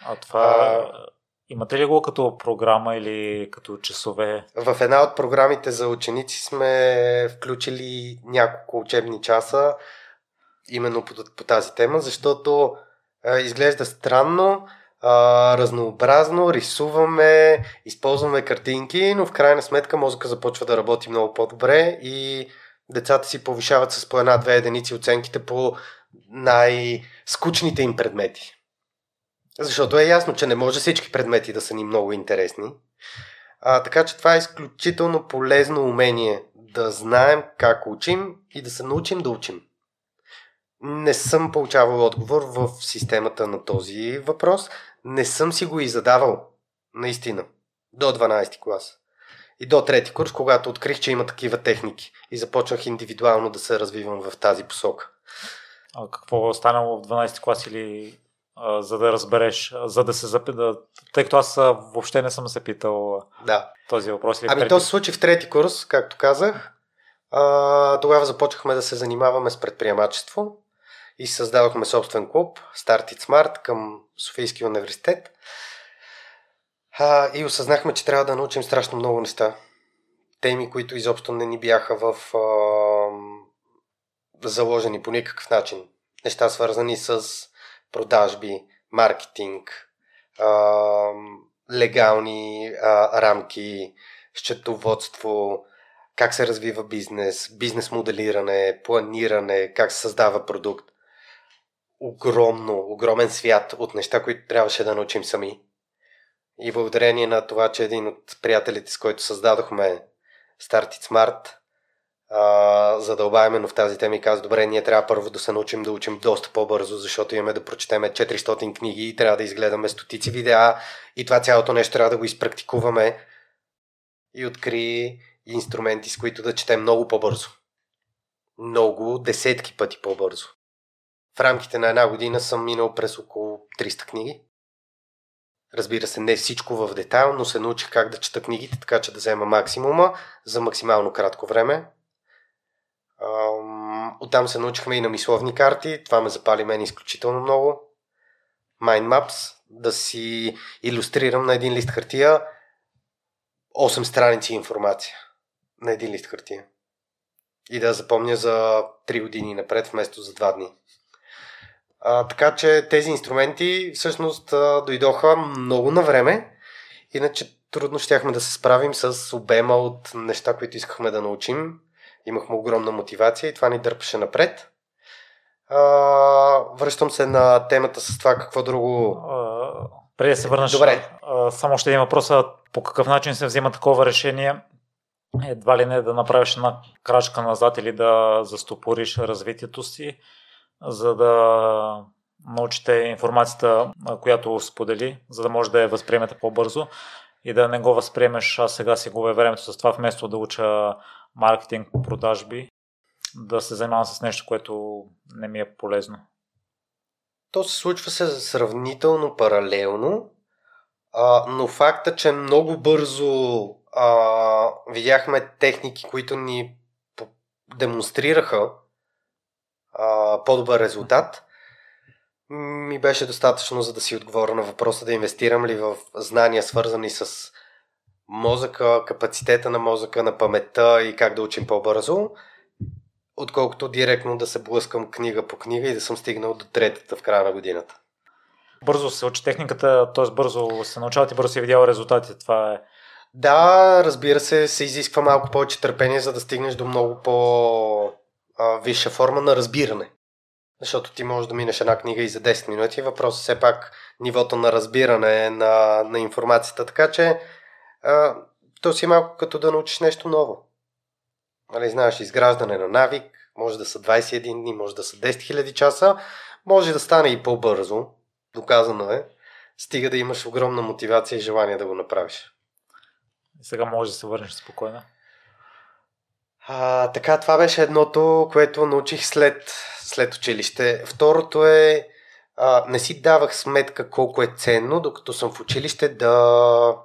А това а, имате ли го като програма или като часове? В една от програмите за ученици сме включили няколко учебни часа именно по, по тази тема, защото а, изглежда странно, а, разнообразно, рисуваме, използваме картинки, но в крайна сметка мозъка започва да работи много по-добре и децата си повишават с по една-две единици оценките по най-скучните им предмети. Защото е ясно, че не може всички предмети да са ни много интересни. А, така че това е изключително полезно умение да знаем как учим и да се научим да учим. Не съм получавал отговор в системата на този въпрос, не съм си го и задавал, наистина, до 12 клас. И до трети курс, когато открих, че има такива техники и започнах индивидуално да се развивам в тази посока. А какво е станало в 12 клас или а, за да разбереш, за да се запита, тъй като аз въобще не съм се питал да. този въпрос. Или ами преди... то се случи в трети курс, както казах. А, тогава започнахме да се занимаваме с предприемачество и създадохме собствен клуб Start It Smart към Софийския университет. А, и осъзнахме, че трябва да научим страшно много неща. Теми, които изобщо не ни бяха в а, заложени по никакъв начин. Неща свързани с продажби, маркетинг, а, легални а, рамки, счетоводство, как се развива бизнес, бизнес моделиране, планиране, как се създава продукт огромно, огромен свят от неща, които трябваше да научим сами. И благодарение на това, че един от приятелите, с който създадохме Start It Smart, а, задълба именно в тази тема и каза, добре, ние трябва първо да се научим да учим доста по-бързо, защото имаме да прочетеме 400 книги и трябва да изгледаме стотици видеа и това цялото нещо трябва да го изпрактикуваме и откри инструменти, с които да четем много по-бързо. Много, десетки пъти по-бързо. В рамките на една година съм минал през около 300 книги. Разбира се, не всичко в детайл, но се научих как да чета книгите, така че да взема максимума за максимално кратко време. Оттам се научихме и на мисловни карти. Това ме запали мен изключително много. Mind Maps, да си иллюстрирам на един лист хартия 8 страници информация на един лист хартия. И да запомня за 3 години напред, вместо за 2 дни. А, така че тези инструменти всъщност а, дойдоха много на време, иначе трудно щяхме да се справим с обема от неща, които искахме да научим. Имахме огромна мотивация и това ни дърпаше напред. А, връщам се на темата с това какво друго... А, преди да се върнеш, Добре. А, само ще един въпрос. По какъв начин се взима такова решение? Едва ли не да направиш една крачка назад или да застопориш развитието си, за да научите информацията, която сподели, за да може да я възприемете по-бързо и да не го възприемеш, аз сега си губя времето с това, вместо да уча маркетинг, продажби, да се занимавам с нещо, което не ми е полезно. То се случва се сравнително паралелно, а, но факта, че много бързо а, видяхме техники, които ни демонстрираха а, по-добър резултат, ми беше достатъчно, за да си отговоря на въпроса да инвестирам ли в знания, свързани с мозъка, капацитета на мозъка, на паметта и как да учим по-бързо, отколкото директно да се блъскам книга по книга и да съм стигнал до третата в края на годината. Бързо се учи техниката, т.е. бързо се научават и бързо си видял резултатите. Това е. Да, разбира се, се изисква малко повече търпение, за да стигнеш до много по-висша форма на разбиране. Защото ти можеш да минеш една книга и за 10 минути. Въпросът е все пак нивото на разбиране на, на информацията. Така че а, то си малко като да научиш нещо ново. Нали, знаеш, изграждане на навик, може да са 21 дни, може да са 10 000 часа, може да стане и по-бързо, доказано е, стига да имаш огромна мотивация и желание да го направиш. Сега може да се върнеш спокойно. А, така, това беше едното, което научих след, след училище. Второто е, а, не си давах сметка колко е ценно, докато съм в училище да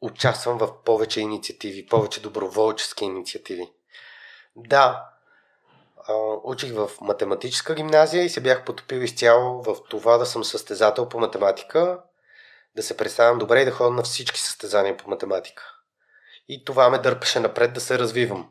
участвам в повече инициативи, повече доброволчески инициативи. Да, а, учих в математическа гимназия и се бях потопил изцяло в това да съм състезател по математика, да се представям добре и да ходя на всички състезания по математика. И това ме дърпаше напред да се развивам.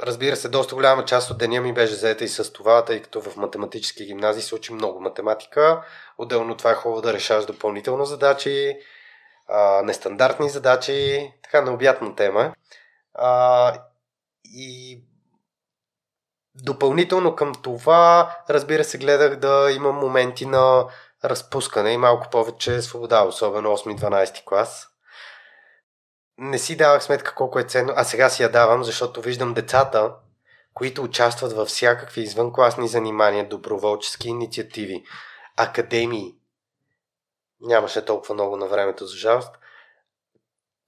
Разбира се, доста голяма част от деня ми беше заета и с това, тъй като в математически гимназии се учи много математика. Отделно това е хубаво да решаваш допълнително задачи, а, нестандартни задачи, така необятна тема. А, и допълнително към това, разбира се, гледах да имам моменти на разпускане и малко повече свобода, особено 8-12 клас не си давах сметка колко е ценно, а сега си я давам, защото виждам децата, които участват във всякакви извънкласни занимания, доброволчески инициативи, академии. Нямаше толкова много на времето, за жалост.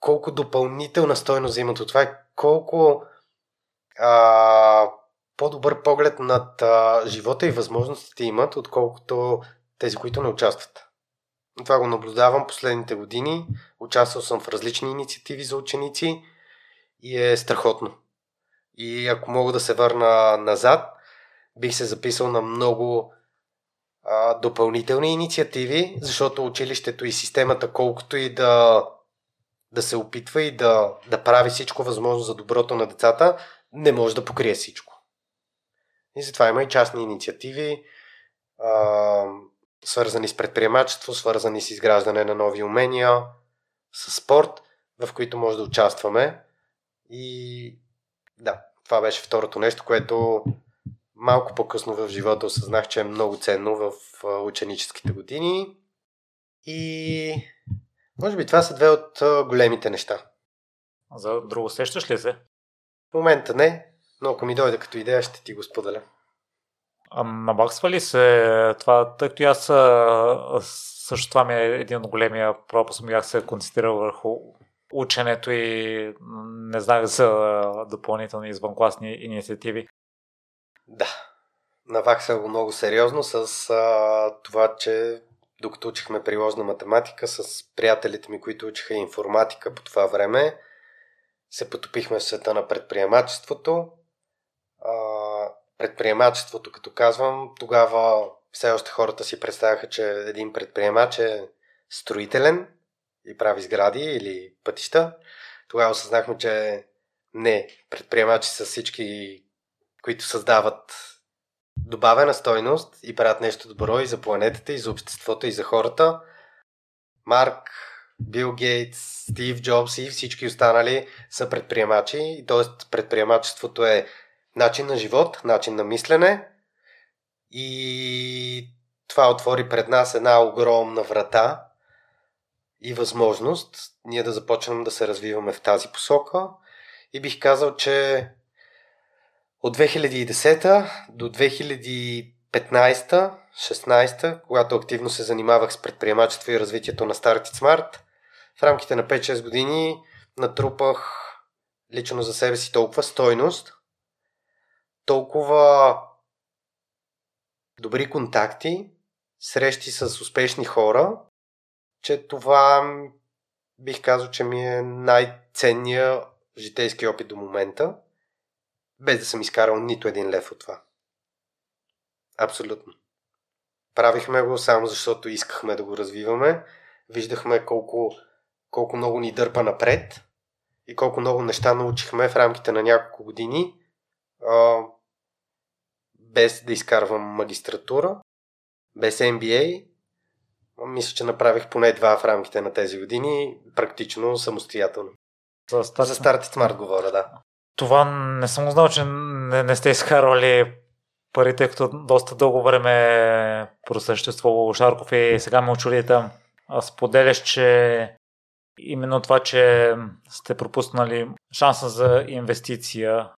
Колко допълнителна стойност взимат от това и колко а, по-добър поглед над а, живота и възможностите имат, отколкото тези, които не участват. Това го наблюдавам последните години. Участвал съм в различни инициативи за ученици и е страхотно. И ако мога да се върна назад, бих се записал на много а, допълнителни инициативи, защото училището и системата, колкото и да, да се опитва и да, да прави всичко възможно за доброто на децата, не може да покрие всичко. И затова има и частни инициативи. А, свързани с предприемачество, свързани с изграждане на нови умения, с спорт, в които може да участваме. И да, това беше второто нещо, което малко по-късно в живота осъзнах, че е много ценно в ученическите години. И може би това са две от големите неща. За друго сещаш ли се? В момента не, но ако ми дойде като идея, ще ти го споделя. А ли се това, тъй като аз също това ми е един от големия пропуск, бях се концентрирал върху ученето и не знах за допълнителни извънкласни инициативи. Да, наваксах го много сериозно с а, това, че докато учихме приложна математика с приятелите ми, които учиха информатика по това време, се потопихме в света на предприемачеството. А, предприемачеството, като казвам, тогава все още хората си представяха, че един предприемач е строителен и прави сгради или пътища. Тогава осъзнахме, че не, предприемачи са всички, които създават добавена стойност и правят нещо добро и за планетата, и за обществото, и за хората. Марк, Бил Гейтс, Стив Джобс и всички останали са предприемачи. Т.е. предприемачеството е начин на живот, начин на мислене и това отвори пред нас една огромна врата и възможност ние да започнем да се развиваме в тази посока. И бих казал, че от 2010 до 2015-16, когато активно се занимавах с предприемачество и развитието на Start Smart, в рамките на 5-6 години натрупах лично за себе си толкова стойност, толкова добри контакти, срещи с успешни хора, че това бих казал, че ми е най-ценният житейски опит до момента, без да съм изкарал нито един лев от това. Абсолютно. Правихме го само защото искахме да го развиваме. Виждахме колко, колко много ни дърпа напред и колко много неща научихме в рамките на няколко години, без да изкарвам магистратура, без MBA. Мисля, че направих поне два в рамките на тези години, практично самостоятелно. За старт, за старт и смарт говоря, да. Това не съм знал, че не, не сте изкарвали парите, като доста дълго време просъществува Шарков и сега ме очуди там. Споделяш, че именно това, че сте пропуснали шанса за инвестиция.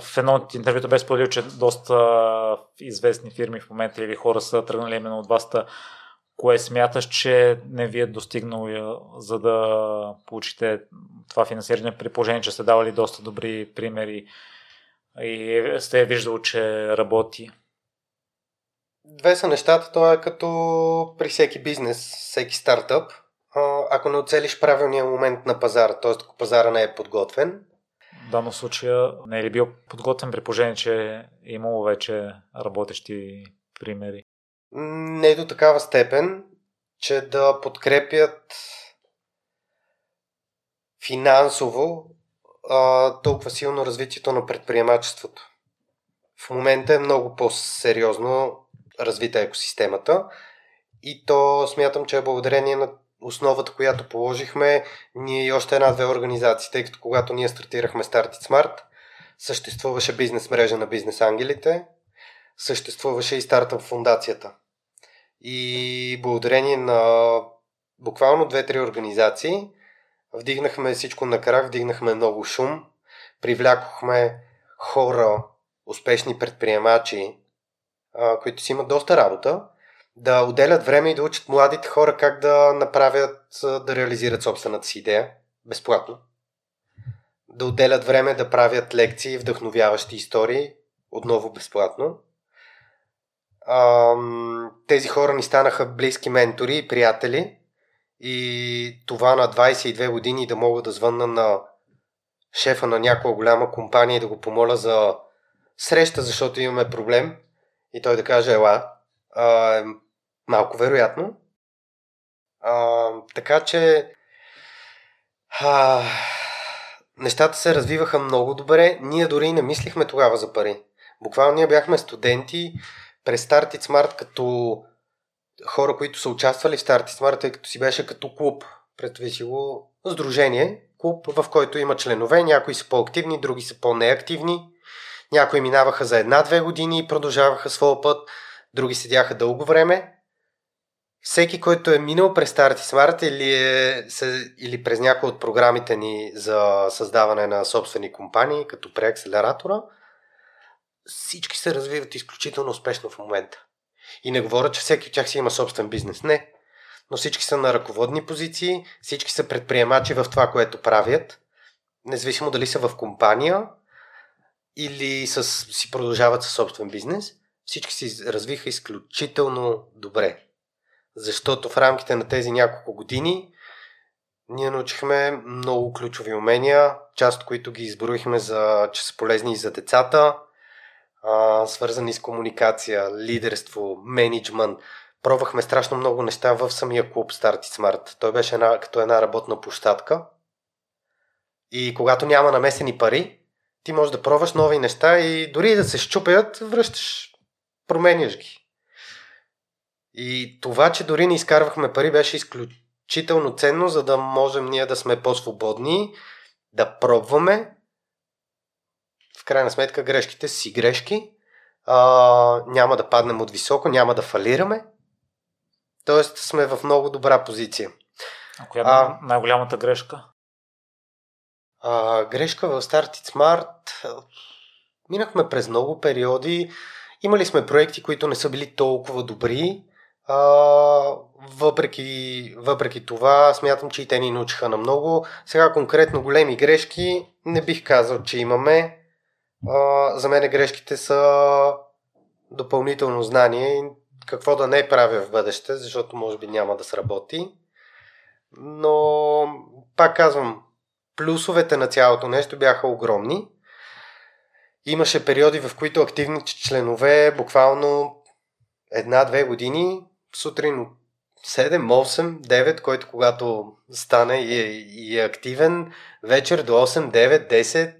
В едно от интервюто бе споделил, че доста известни фирми в момента или хора са тръгнали именно от вас. Кое смяташ, че не ви е достигнало за да получите това финансиране при положение, че сте давали доста добри примери и сте виждал, че работи? Две са нещата. Това е като при всеки бизнес, всеки стартъп – ако не оцелиш правилния момент на пазара, т.е. ако пазара не е подготвен. Дано случая не е ли бил подготвен при положение, че е имало вече работещи примери? Не до такава степен, че да подкрепят финансово а, толкова силно развитието на предприемачеството. В момента е много по-сериозно развита екосистемата и то смятам, че е благодарение на основата, която положихме, ние и още една-две организации, тъй като когато ние стартирахме Start It Smart, съществуваше бизнес мрежа на бизнес ангелите, съществуваше и стартъп фундацията. И благодарение на буквално две-три организации, вдигнахме всичко на крак, вдигнахме много шум, привлякохме хора, успешни предприемачи, които си имат доста работа да отделят време и да учат младите хора как да направят, да реализират собствената си идея безплатно. Да отделят време да правят лекции, вдъхновяващи истории, отново безплатно. тези хора ни станаха близки ментори и приятели. И това на 22 години да мога да звънна на шефа на някоя голяма компания и да го помоля за среща, защото имаме проблем. И той да каже, ела, малко вероятно. А, така че а, нещата се развиваха много добре. Ние дори не мислихме тогава за пари. Буквално ние бяхме студенти през Start It Smart като хора, които са участвали в Start It Smart, тъй като си беше като клуб. Представи си сдружение, клуб, в който има членове. Някои са по-активни, други са по-неактивни. Някои минаваха за една-две години и продължаваха своя път. Други седяха дълго време всеки, който е минал през Start Smart или, е, или през някои от програмите ни за създаване на собствени компании, като преакселератора, всички се развиват изключително успешно в момента. И не говоря, че всеки от тях си има собствен бизнес. Не. Но всички са на ръководни позиции, всички са предприемачи в това, което правят, независимо дали са в компания или с, си продължават със собствен бизнес. Всички се развиха изключително добре защото в рамките на тези няколко години ние научихме много ключови умения, част от които ги изброихме за, че са полезни и за децата, а, свързани с комуникация, лидерство, менеджмент. Пробвахме страшно много неща в самия клуб Start Smart. Той беше една, като една работна площадка. И когато няма намесени пари, ти можеш да пробваш нови неща и дори да се щупят, връщаш, променяш ги. И това, че дори не изкарвахме пари, беше изключително ценно, за да можем ние да сме по-свободни, да пробваме. в крайна сметка грешките си грешки, а, няма да паднем от високо, няма да фалираме, т.е. сме в много добра позиция. А коя е а, най-голямата грешка? А, грешка в Start It Smart. Минахме през много периоди. Имали сме проекти, които не са били толкова добри. А, въпреки, въпреки това, смятам, че и те ни научиха на много. Сега конкретно големи грешки не бих казал, че имаме. А, за мен грешките са допълнително знание какво да не правя в бъдеще, защото може би няма да сработи. Но, пак казвам, плюсовете на цялото нещо бяха огромни. Имаше периоди, в които активните членове буквално една-две години, сутрин 7, 8, 9, който когато стане и е, и е активен, вечер до 8, 9, 10,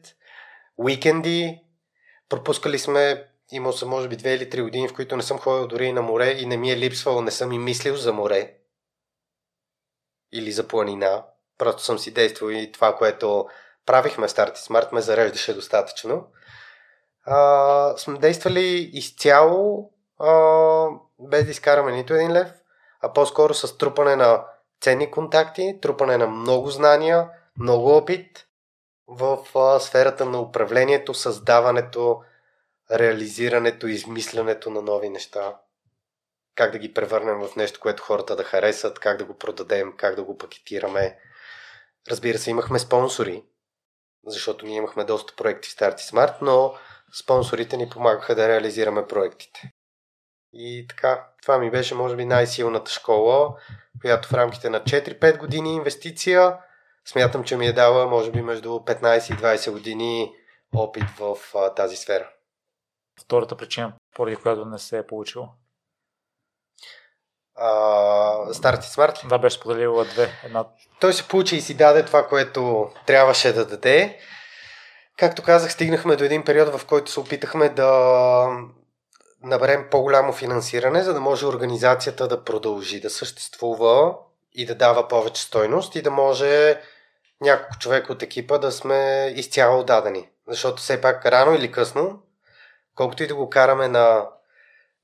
уикенди. Пропускали сме, имал съм може би 2 или 3 години, в които не съм ходил дори и на море и не ми е липсвало, не съм и мислил за море или за планина. Просто съм си действал и това, което правихме Старти Смарт, ме зареждаше достатъчно. А, сме действали изцяло а, без да изкараме нито един лев, а по-скоро с трупане на ценни контакти, трупане на много знания, много опит в а, сферата на управлението, създаването, реализирането, измислянето на нови неща. Как да ги превърнем в нещо, което хората да харесат, как да го продадем, как да го пакетираме. Разбира се, имахме спонсори, защото ние имахме доста проекти в Starty Smart, но спонсорите ни помагаха да реализираме проектите. И така, това ми беше може би най-силната школа, която в рамките на 4-5 години инвестиция смятам, че ми е дала може би между 15 и 20 години опит в а, тази сфера. Втората причина, поради която не се е получило? Старти Смарт Да, беше споделила две. Една... Той се получи и си даде това, което трябваше да даде. Както казах, стигнахме до един период, в който се опитахме да наберем по-голямо финансиране, за да може организацията да продължи да съществува и да дава повече стойност и да може няколко човека от екипа да сме изцяло дадени. Защото все пак рано или късно, колкото и да го караме на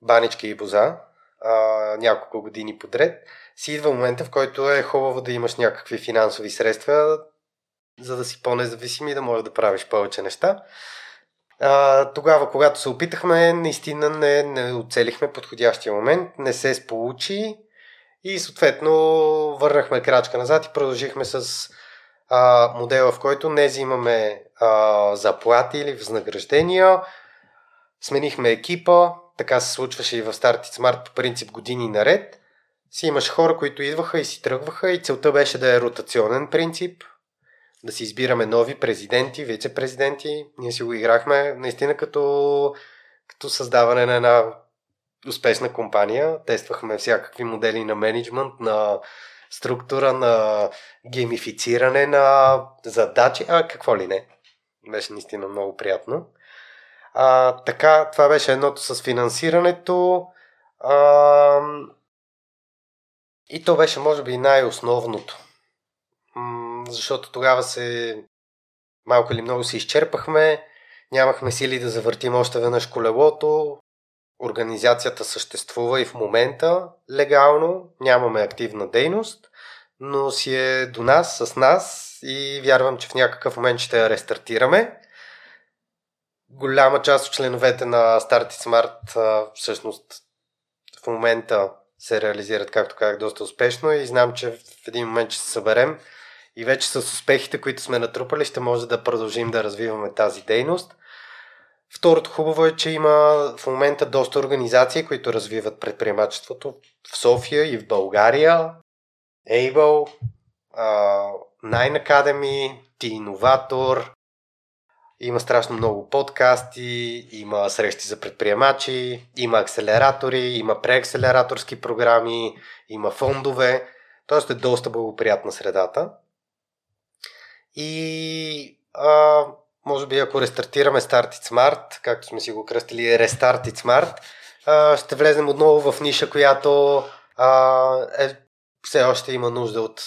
банички и боза, а, няколко години подред, си идва момента, в който е хубаво да имаш някакви финансови средства, за да си по-независим и да можеш да правиш повече неща. А, тогава, когато се опитахме, наистина не, не оцелихме подходящия момент, не се сполучи и съответно върнахме крачка назад и продължихме с а, модела, в който не взимаме а, заплати или възнаграждения, сменихме екипа, така се случваше и в Start Smart по принцип години наред. Си имаше хора, които идваха и си тръгваха и целта беше да е ротационен принцип, да си избираме нови президенти, вице-президенти. Ние си го играхме наистина като, като създаване на една успешна компания. Тествахме всякакви модели на менеджмент, на структура, на геймифициране на задачи, а какво ли не. Беше наистина много приятно. А, така, това беше едното с финансирането. А, и то беше, може би, най-основното защото тогава се малко или много се изчерпахме, нямахме сили да завъртим още веднъж колелото, организацията съществува и в момента легално, нямаме активна дейност, но си е до нас, с нас и вярвам, че в някакъв момент ще я рестартираме. Голяма част от членовете на Start Smart всъщност в момента се реализират, както казах, доста успешно и знам, че в един момент ще се съберем и вече с успехите, които сме натрупали, ще може да продължим да развиваме тази дейност. Второто хубаво е, че има в момента доста организации, които развиват предприемачеството в София и в България. Able, Nine Academy, T-Innovator, има страшно много подкасти, има срещи за предприемачи, има акселератори, има преакселераторски програми, има фондове. Тоест е доста благоприятна средата. И а, може би ако рестартираме Start It Smart, както сме си го кръстили Restart It Smart, а, ще влезем отново в ниша, която а, е, все още има нужда от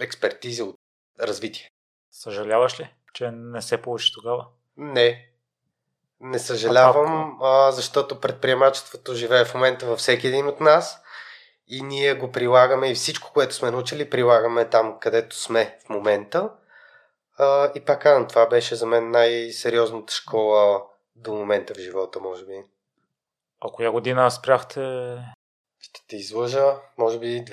експертиза, от развитие. Съжаляваш ли, че не се получи тогава? Не. Не съжалявам, а, защото предприемачеството живее в момента във всеки един от нас и ние го прилагаме и всичко, което сме научили, прилагаме там, където сме в момента. А, и пак казвам, това беше за мен най-сериозната школа до момента в живота, може би. А коя година спряхте? Ще те излъжа, може би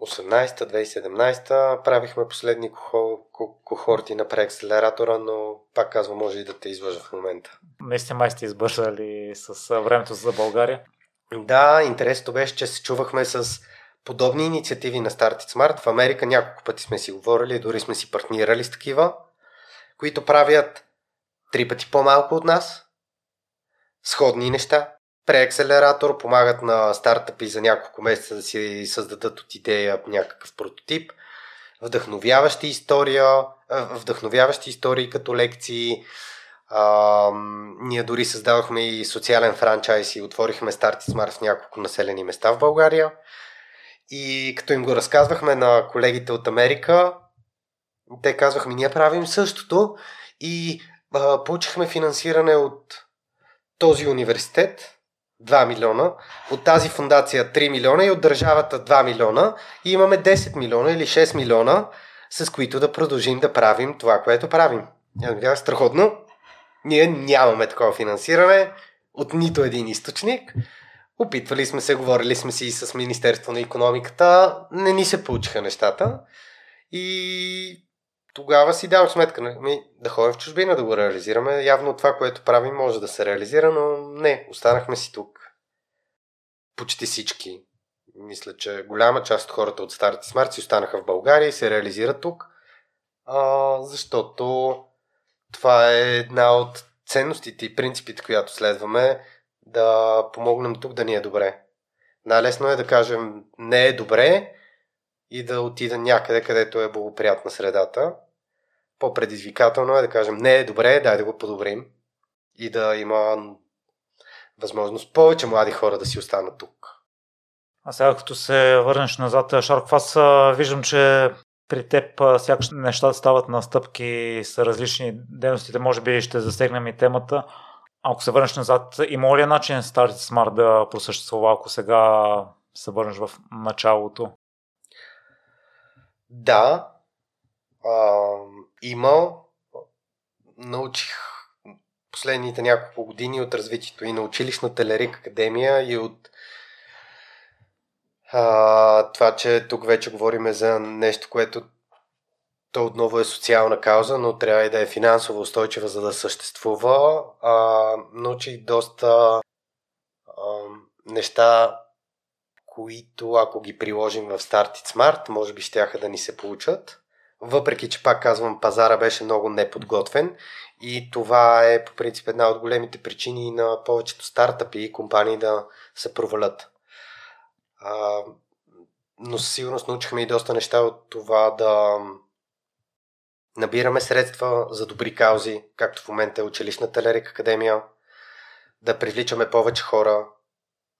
2018-2017 правихме последни кохорти на преакселератора, но пак казвам, може и да те излъжа в момента. Наистина май сте избързали с времето за България? Да, интересното беше, че се чувахме с подобни инициативи на Start It Smart. В Америка няколко пъти сме си говорили, дори сме си партнирали с такива, които правят три пъти по-малко от нас, сходни неща. Преакселератор помагат на стартъпи за няколко месеца да си създадат от идея някакъв прототип. Вдъхновяващи история, вдъхновяващи истории като лекции. А, ние дори създадохме и социален франчайз и отворихме Start Smart в няколко населени места в България. И като им го разказвахме на колегите от Америка, те казваха ние правим същото и а, получихме финансиране от този университет, 2 милиона, от тази фундация 3 милиона и от държавата 2 милиона и имаме 10 милиона или 6 милиона, с които да продължим да правим това, което правим. Я страхотно. Ние нямаме такова финансиране от нито един източник. Опитвали сме се, говорили сме си и с Министерство на економиката, не ни се получиха нещата. И тогава си давам сметка ми, да ходим в чужбина да го реализираме. Явно това, което правим, може да се реализира, но не, останахме си тук. Почти всички. Мисля, че голяма част от хората от Старите Смарт си останаха в България и се реализират тук, а, защото това е една от ценностите и принципите, която следваме, да помогнем тук да ни е добре. Най-лесно е да кажем не е добре и да отида някъде, където е благоприятна средата. По-предизвикателно е да кажем не е добре, дай да го подобрим и да има възможност повече млади хора да си останат тук. А сега като се върнеш назад, Шарк, аз виждам, че при теб сякаш нещата стават на стъпки с различни дейностите. Може би ще засегнем и темата. Ако се върнеш назад, има ли начин Start Smart да просъществува, ако сега се върнеш в началото? Да, а, има. Научих последните няколко години от развитието и на училищната Лерик Академия и от а, това, че тук вече говорим за нещо, което то отново е социална кауза, но трябва и да е финансово устойчива, за да съществува. А, научих доста а, неща, които ако ги приложим в Start It Smart, може би ще да ни се получат. Въпреки, че пак казвам, пазара беше много неподготвен и това е по принцип една от големите причини на повечето стартъпи и компании да се провалят. А, но със сигурност научихме и доста неща от това да набираме средства за добри каузи, както в момента е училищната Лерик Академия, да привличаме повече хора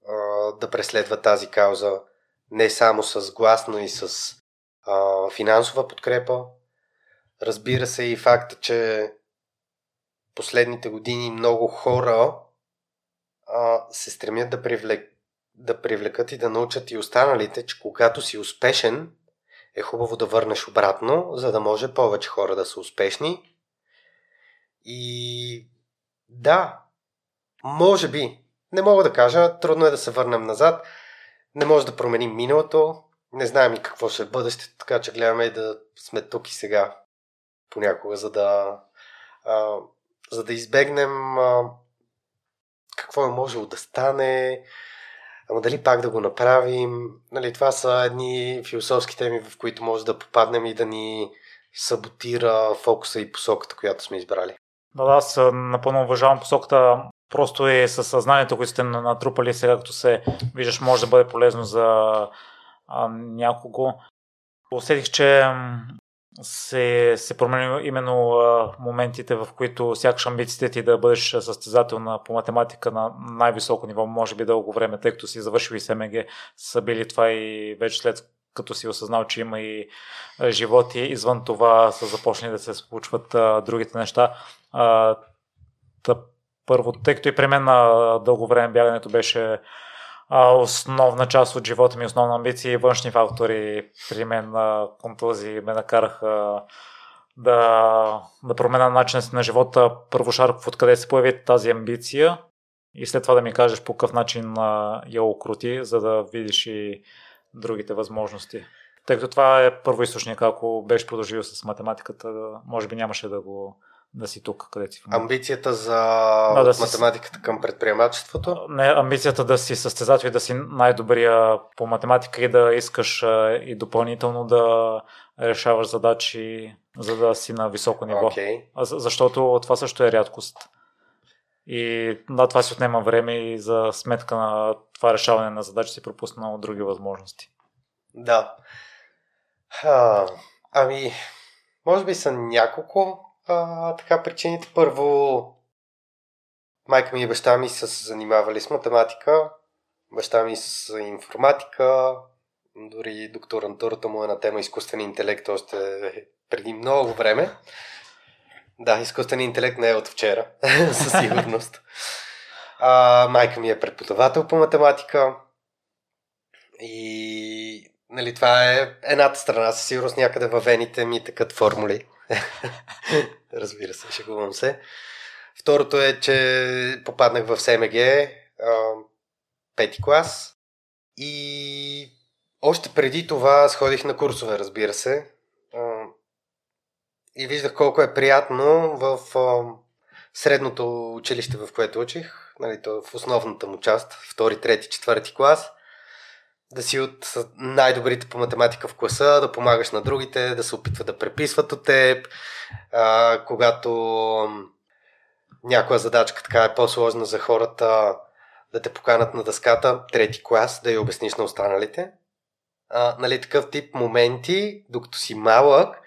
а, да преследват тази кауза, не само с глас, но и с а, финансова подкрепа. Разбира се и факта, че последните години много хора а, се стремят да, привлек, да привлекат и да научат и останалите, че когато си успешен, е хубаво да върнеш обратно, за да може повече хора да са успешни. И да, може би, не мога да кажа, трудно е да се върнем назад, не може да променим миналото, не знаем и какво ще е бъдещето, така че гледаме и да сме тук и сега понякога, за да, а, за да избегнем а, какво е можело да стане, Ама дали пак да го направим? Нали, това са едни философски теми, в които може да попаднем и да ни саботира фокуса и посоката, която сме избрали. Да, аз напълно уважавам посоката. Просто е със съзнанието, което сте натрупали сега, като се виждаш, може да бъде полезно за а, някого. Усетих, че се, се промени именно а, моментите, в които сякаш амбициите ти да бъдеш състезател по математика на най-високо ниво, може би дълго време, тъй като си завършил и СМГ, са били това и вече след като си осъзнал, че има и животи извън това са започнали да се случват а, другите неща. А, тъп, първо, тъй като и при мен на дълго време бягането беше основна част от живота ми, основна амбиция и външни фактори при мен а, контузии ме накараха да, да променя начина си на живота. Първо Шарков, откъде се появи тази амбиция и след това да ми кажеш по какъв начин я окрути, за да видиш и другите възможности. Тъй като това е първоисточник, ако беше продължил с математиката, може би нямаше да го да си тук, къде си в Амбицията за да, да математиката си... към предприемачеството? Не, амбицията да си състезател и да си най-добрия по математика и да искаш и допълнително да решаваш задачи, за да си на високо ниво. Okay. Защото това също е рядкост. И да, това си отнема време и за сметка на това решаване на задачи си пропуснал други възможности. Да. А, ами, може би са няколко а, така причините. Първо, майка ми и баща ми са се занимавали с математика, баща ми с информатика, дори докторантурата му е на тема изкуствен интелект още преди много време. Да, изкуствен интелект не е от вчера, със сигурност. А, майка ми е преподавател по математика и нали, това е едната страна, със сигурност някъде във вените ми такът формули. Разбира се, шегувам се. Второто е, че попаднах в СМГ, пети клас и още преди това сходих на курсове, разбира се. И виждах колко е приятно в средното училище, в което учих, нали, то в основната му част, втори, трети, четвърти клас, да си от най-добрите по математика в класа, да помагаш на другите, да се опитват да преписват от теб. А, когато някоя задачка така е по-сложна за хората, да те поканат на дъската, трети клас, да я обясниш на останалите. А, нали, такъв тип моменти, докато си малък,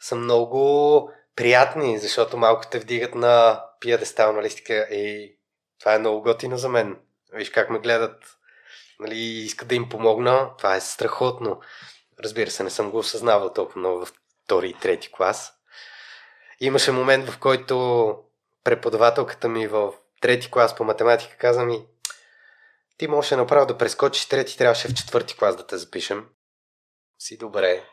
са много приятни, защото малко те вдигат на пиадестал, нали, ей, това е много готино за мен. Виж как ме гледат нали, иска да им помогна, това е страхотно. Разбира се, не съм го осъзнавал толкова много в втори и трети клас. Имаше момент, в който преподавателката ми в трети клас по математика каза ми ти можеше направо да прескочиш трети, трябваше в четвърти клас да те запишем. Си добре.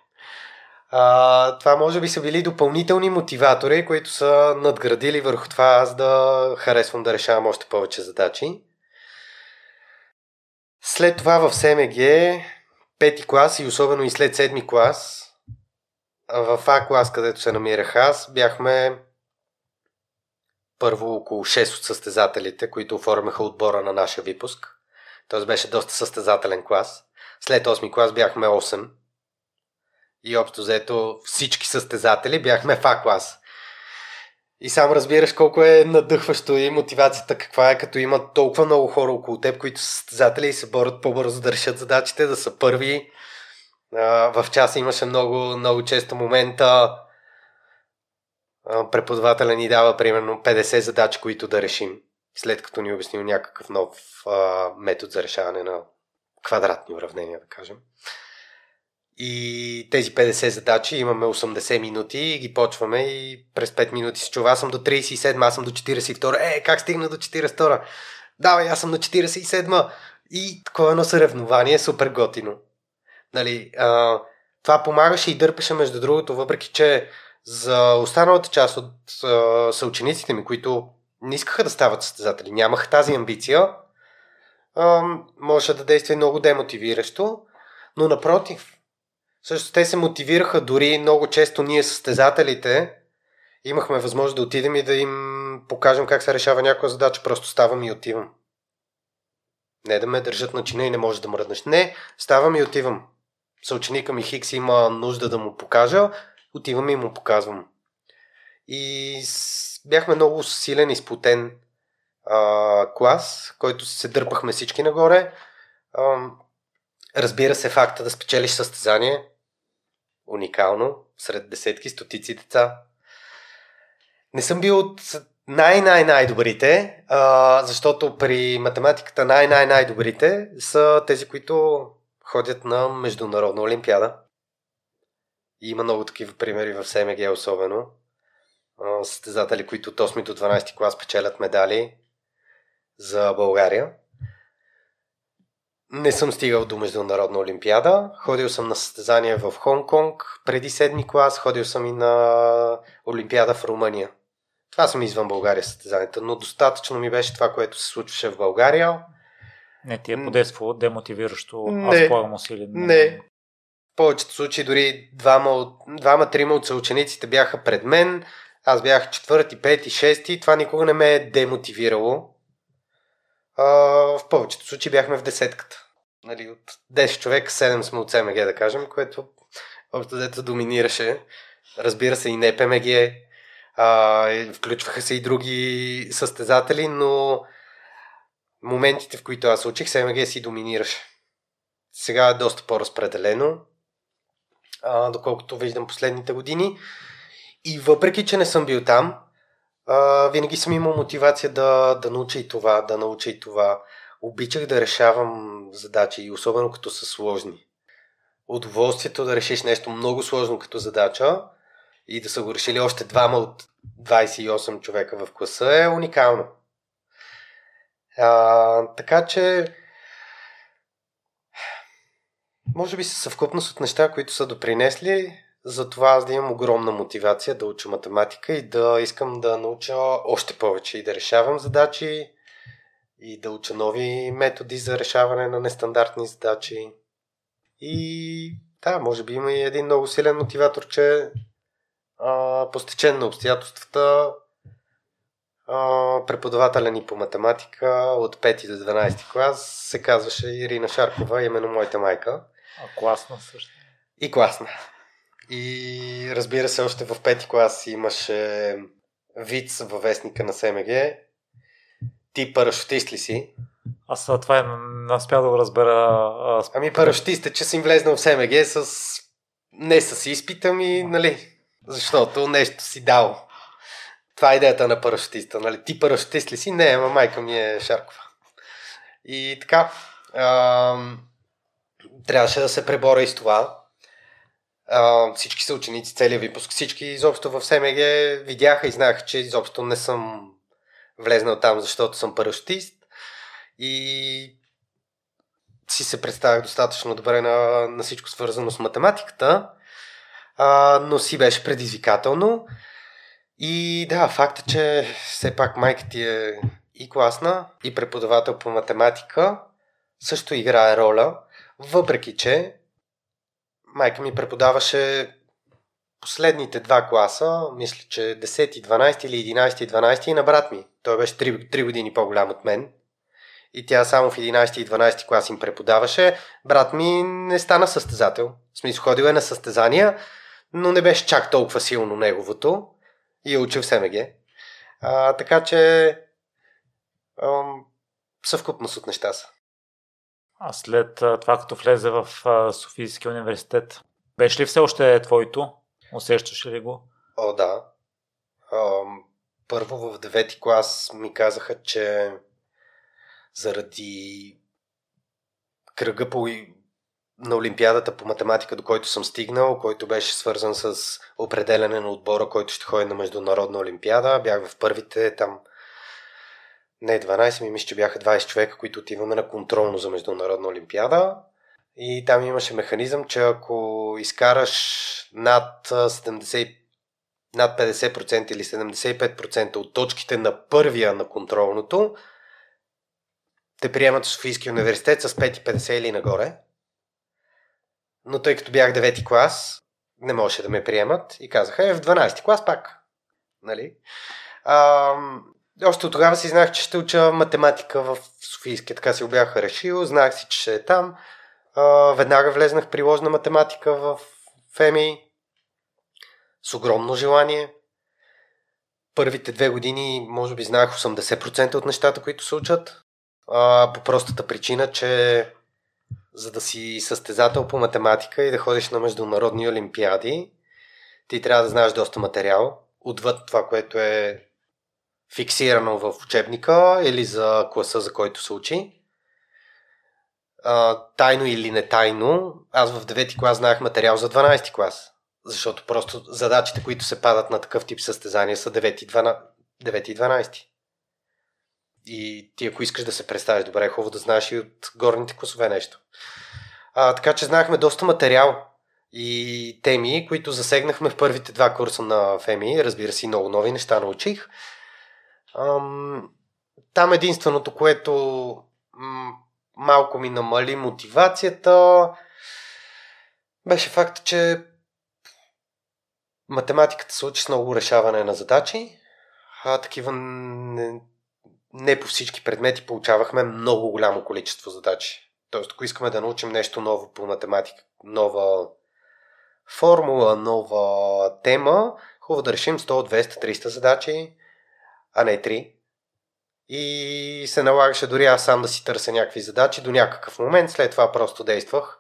А, това може би са били допълнителни мотиватори, които са надградили върху това аз да харесвам да решавам още повече задачи. След това в СМГ, пети клас и особено и след седми клас, в А клас, където се намирах аз, бяхме първо около 6 от състезателите, които оформяха отбора на нашия випуск. Тоест беше доста състезателен клас. След 8 клас бяхме 8. И общо взето всички състезатели бяхме в А клас. И сам разбираш колко е надъхващо и мотивацията каква е, като има толкова много хора около теб, които са състезатели и се борят по-бързо да решат задачите, да са първи. в часа имаше много, много често момента преподавателя ни дава примерно 50 задачи, които да решим, след като ни обяснил някакъв нов метод за решаване на квадратни уравнения, да кажем. И тези 50 задачи имаме 80 минути и ги почваме и през 5 минути се чува. Аз съм до 37, аз съм до 42. Е, как стигна до 42? Давай, аз съм на 47. И такова едно съревнование е супер готино. Нали, а, това помагаше и дърпаше между другото, въпреки че за останалата част от а, съучениците ми, които не искаха да стават състезатели, нямаха тази амбиция, а, може да действа много демотивиращо, но напротив, също те се мотивираха дори много често ние състезателите имахме възможност да отидем и да им покажем как се решава някоя задача. Просто ставам и отивам. Не да ме държат на чина и не може да мръднеш. Не, ставам и отивам. Съученика ми Хикс има нужда да му покажа, отивам и му показвам. И бяхме много силен и сплутен а, клас, който се дърпахме всички нагоре. А, разбира се, факта да спечелиш състезание уникално сред десетки, стотици деца. Не съм бил от най-най-най-добрите, а, защото при математиката най-най-най-добрите са тези, които ходят на международна олимпиада. И има много такива примери в СМГ особено. Състезатели, които от 8 до 12 клас печелят медали за България. Не съм стигал до Международна олимпиада. Ходил съм на състезания в Хонг-Конг преди седми клас. Ходил съм и на Олимпиада в Румъния. Това съм извън България състезанията, но достатъчно ми беше това, което се случваше в България. Не ти е подействало демотивиращо, не, аз полагам усилия. Не. В повечето случаи дори двама, двама, трима от съучениците бяха пред мен. Аз бях четвърти, пети, шести. Това никога не ме е демотивирало. А, в повечето случаи бяхме в десетката. Нали, от 10 човека, 7 сме от СМГ, да кажем, което общо дето доминираше. Разбира се, и не ПМГ, а, включваха се и други състезатели, но моментите, в които аз учих, СМГ си доминираше. Сега е доста по-разпределено, а, доколкото виждам последните години. И въпреки, че не съм бил там, винаги съм имал мотивация да, да науча и това, да науча и това. Обичах да решавам задачи, особено като са сложни. Удоволствието да решиш нещо много сложно като задача и да са го решили още двама от 28 човека в класа е уникално. А, така че може би са съвкупност от неща, които са допринесли за това аз да имам огромна мотивация да уча математика и да искам да науча още повече и да решавам задачи и да уча нови методи за решаване на нестандартни задачи. И да, може би има и един много силен мотиватор, че а, по на обстоятелствата а, преподавателя ни по математика от 5 до 12 клас се казваше Ирина Шаркова, именно моята майка. А класна също. И класна. И разбира се, още в пети клас имаше виц във вестника на СМГ. Ти парашутист ли си? Аз това е, не успя да го разбера. Аз... Ами парашутист е, че съм влезнал в СМГ с... Не с изпита ми, нали? Защото нещо си дал. Това е идеята на парашутиста, нали? Ти парашутист ли си? Не, ама майка ми е Шаркова. И така, ам... трябваше да се преборя и с това всички са ученици, целият випуск, всички изобщо в СМГ видяха и знаеха, че изобщо не съм влезнал там, защото съм парашутист и си се представях достатъчно добре на, на всичко свързано с математиката, а, но си беше предизвикателно. И да, факта, че все пак майка ти е и класна, и преподавател по математика, също играе роля, въпреки че майка ми преподаваше последните два класа, мисля, че 10, 12 или 11 и 12 и на брат ми. Той беше 3, 3 години по-голям от мен. И тя само в 11 и 12 клас им преподаваше. Брат ми не стана състезател. В смисъл, ходил е на състезания, но не беше чак толкова силно неговото. И е учил в СМГ. А, така че ам, съвкупност от неща са. А след това, като влезе в Софийския университет, беше ли все още твоето? Усещаш ли го? О, да. Първо в девети клас ми казаха, че заради кръга по на Олимпиадата по математика, до който съм стигнал, който беше свързан с определяне на отбора, който ще ходи на Международна Олимпиада. Бях в първите там не 12, ми мисля, че бяха 20 човека, които отиваме на контролно за Международна Олимпиада. И там имаше механизъм, че ако изкараш над 70, над 50% или 75% от точките на първия на контролното, те приемат в Софийския университет с 5,50 или нагоре. Но тъй като бях 9 клас, не можеше да ме приемат и казаха, е в 12 клас пак. Нали? А, още от тогава си знах, че ще уча математика в Софийския, така си го бях решил, знах си, че ще е там. А, веднага влезнах приложна математика в ФЕМИ с огромно желание. Първите две години, може би, знаех 80% от нещата, които се учат. А, по простата причина, че за да си състезател по математика и да ходиш на международни олимпиади, ти трябва да знаеш доста материал, отвъд това, което е фиксирано в учебника или за класа, за който се учи. а, тайно или не тайно, аз в 9 клас знаех материал за 12 клас. Защото просто задачите, които се падат на такъв тип състезания са 9 и 12. 9 и 12. И ти ако искаш да се представиш добре, е хубаво да знаеш и от горните класове нещо. А, така че знаехме доста материал и теми, които засегнахме в първите два курса на ФЕМИ. Разбира се, много нови неща научих. Ам, там единственото, което малко ми намали мотивацията, беше факт, че математиката се учи с много решаване на задачи. А такива не, не по всички предмети получавахме много голямо количество задачи. Тоест, ако искаме да научим нещо ново по математика, нова формула, нова тема, хубаво да решим 100, 200, 300 задачи, а не 3. И се налагаше дори аз сам да си търся някакви задачи до някакъв момент. След това просто действах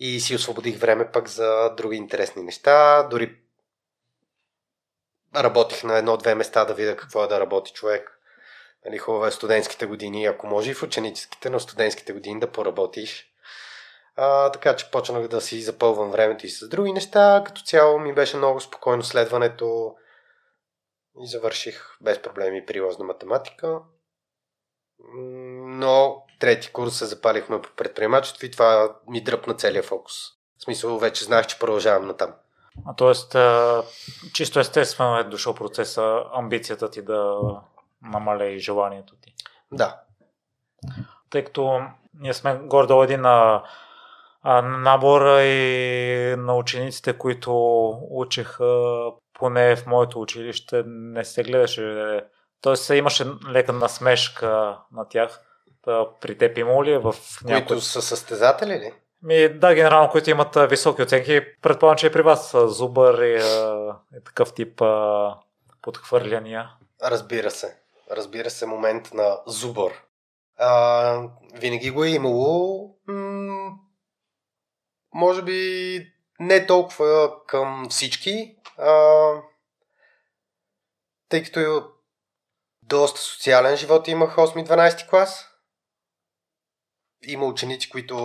и си освободих време пък за други интересни неща. Дори работих на едно-две места да видя какво е да работи човек. Нали, хубаво е студентските години, ако може и в ученическите, но студентските години да поработиш. А, така че почнах да си запълвам времето и с други неща. Като цяло ми беше много спокойно следването и завърших без проблеми прилозна математика. Но трети курс се запалихме по предприемачество и това ми дръпна целият фокус. В смисъл, вече знаех, че продължавам натам. А, тоест, чисто естествено е дошъл процеса, амбицията ти да намаля и желанието ти. Да. Тъй като ние сме гордо един а, а, набор и на учениците, които учеха поне в моето училище, не се гледаше. Тоест имаше лека насмешка на тях. При теб има ли е в някои... Които са състезатели ли? Ми, да, генерално, които имат високи оценки. Предполагам, че и при вас Зубър и, и такъв тип а, подхвърляния. Разбира се. Разбира се, момент на Зубър. А, винаги го е имало. Може би не толкова към всички, а, тъй като доста социален живот имах 8-12 клас има ученици, които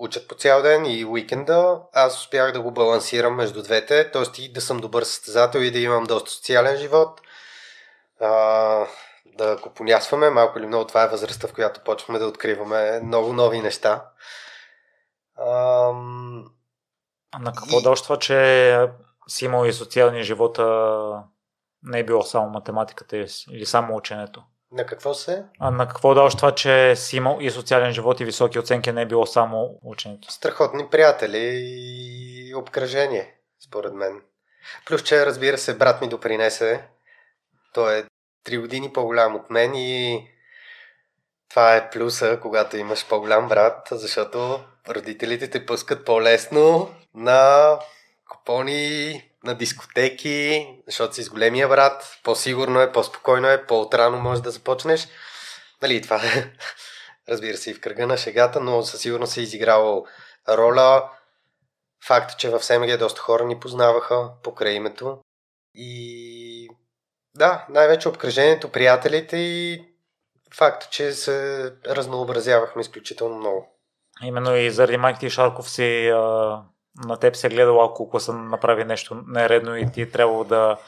учат по цял ден и уикенда. Аз успях да го балансирам между двете, т.е. и да съм добър състезател и да имам доста социален живот. А, да го понясваме, малко или много това е възрастта, в която почваме да откриваме много нови неща. А, на какво и... дължва, че си имал и социалния живот, а не е било само математиката или само ученето? На какво се? А на какво дължи това, че си имал и социален живот и високи оценки, не е било само ученето? Страхотни приятели и обкръжение, според мен. Плюс, че разбира се, брат ми допринесе. Той е три години по-голям от мен и това е плюса, когато имаш по-голям брат, защото родителите те пускат по-лесно на купони, на дискотеки, защото си с големия брат, по-сигурно е, по-спокойно е, по-отрано можеш да започнеш. Нали, това е, разбира се, и в кръга на шегата, но със сигурност е изиграло роля. Факт, че в СМГ доста хора ни познаваха покрай името. И да, най-вече обкръжението, приятелите и факт, че се разнообразявахме изключително много. Именно и заради майките Шарков си а, на теб се гледало, ако класа направи нещо нередно и ти е трябвало да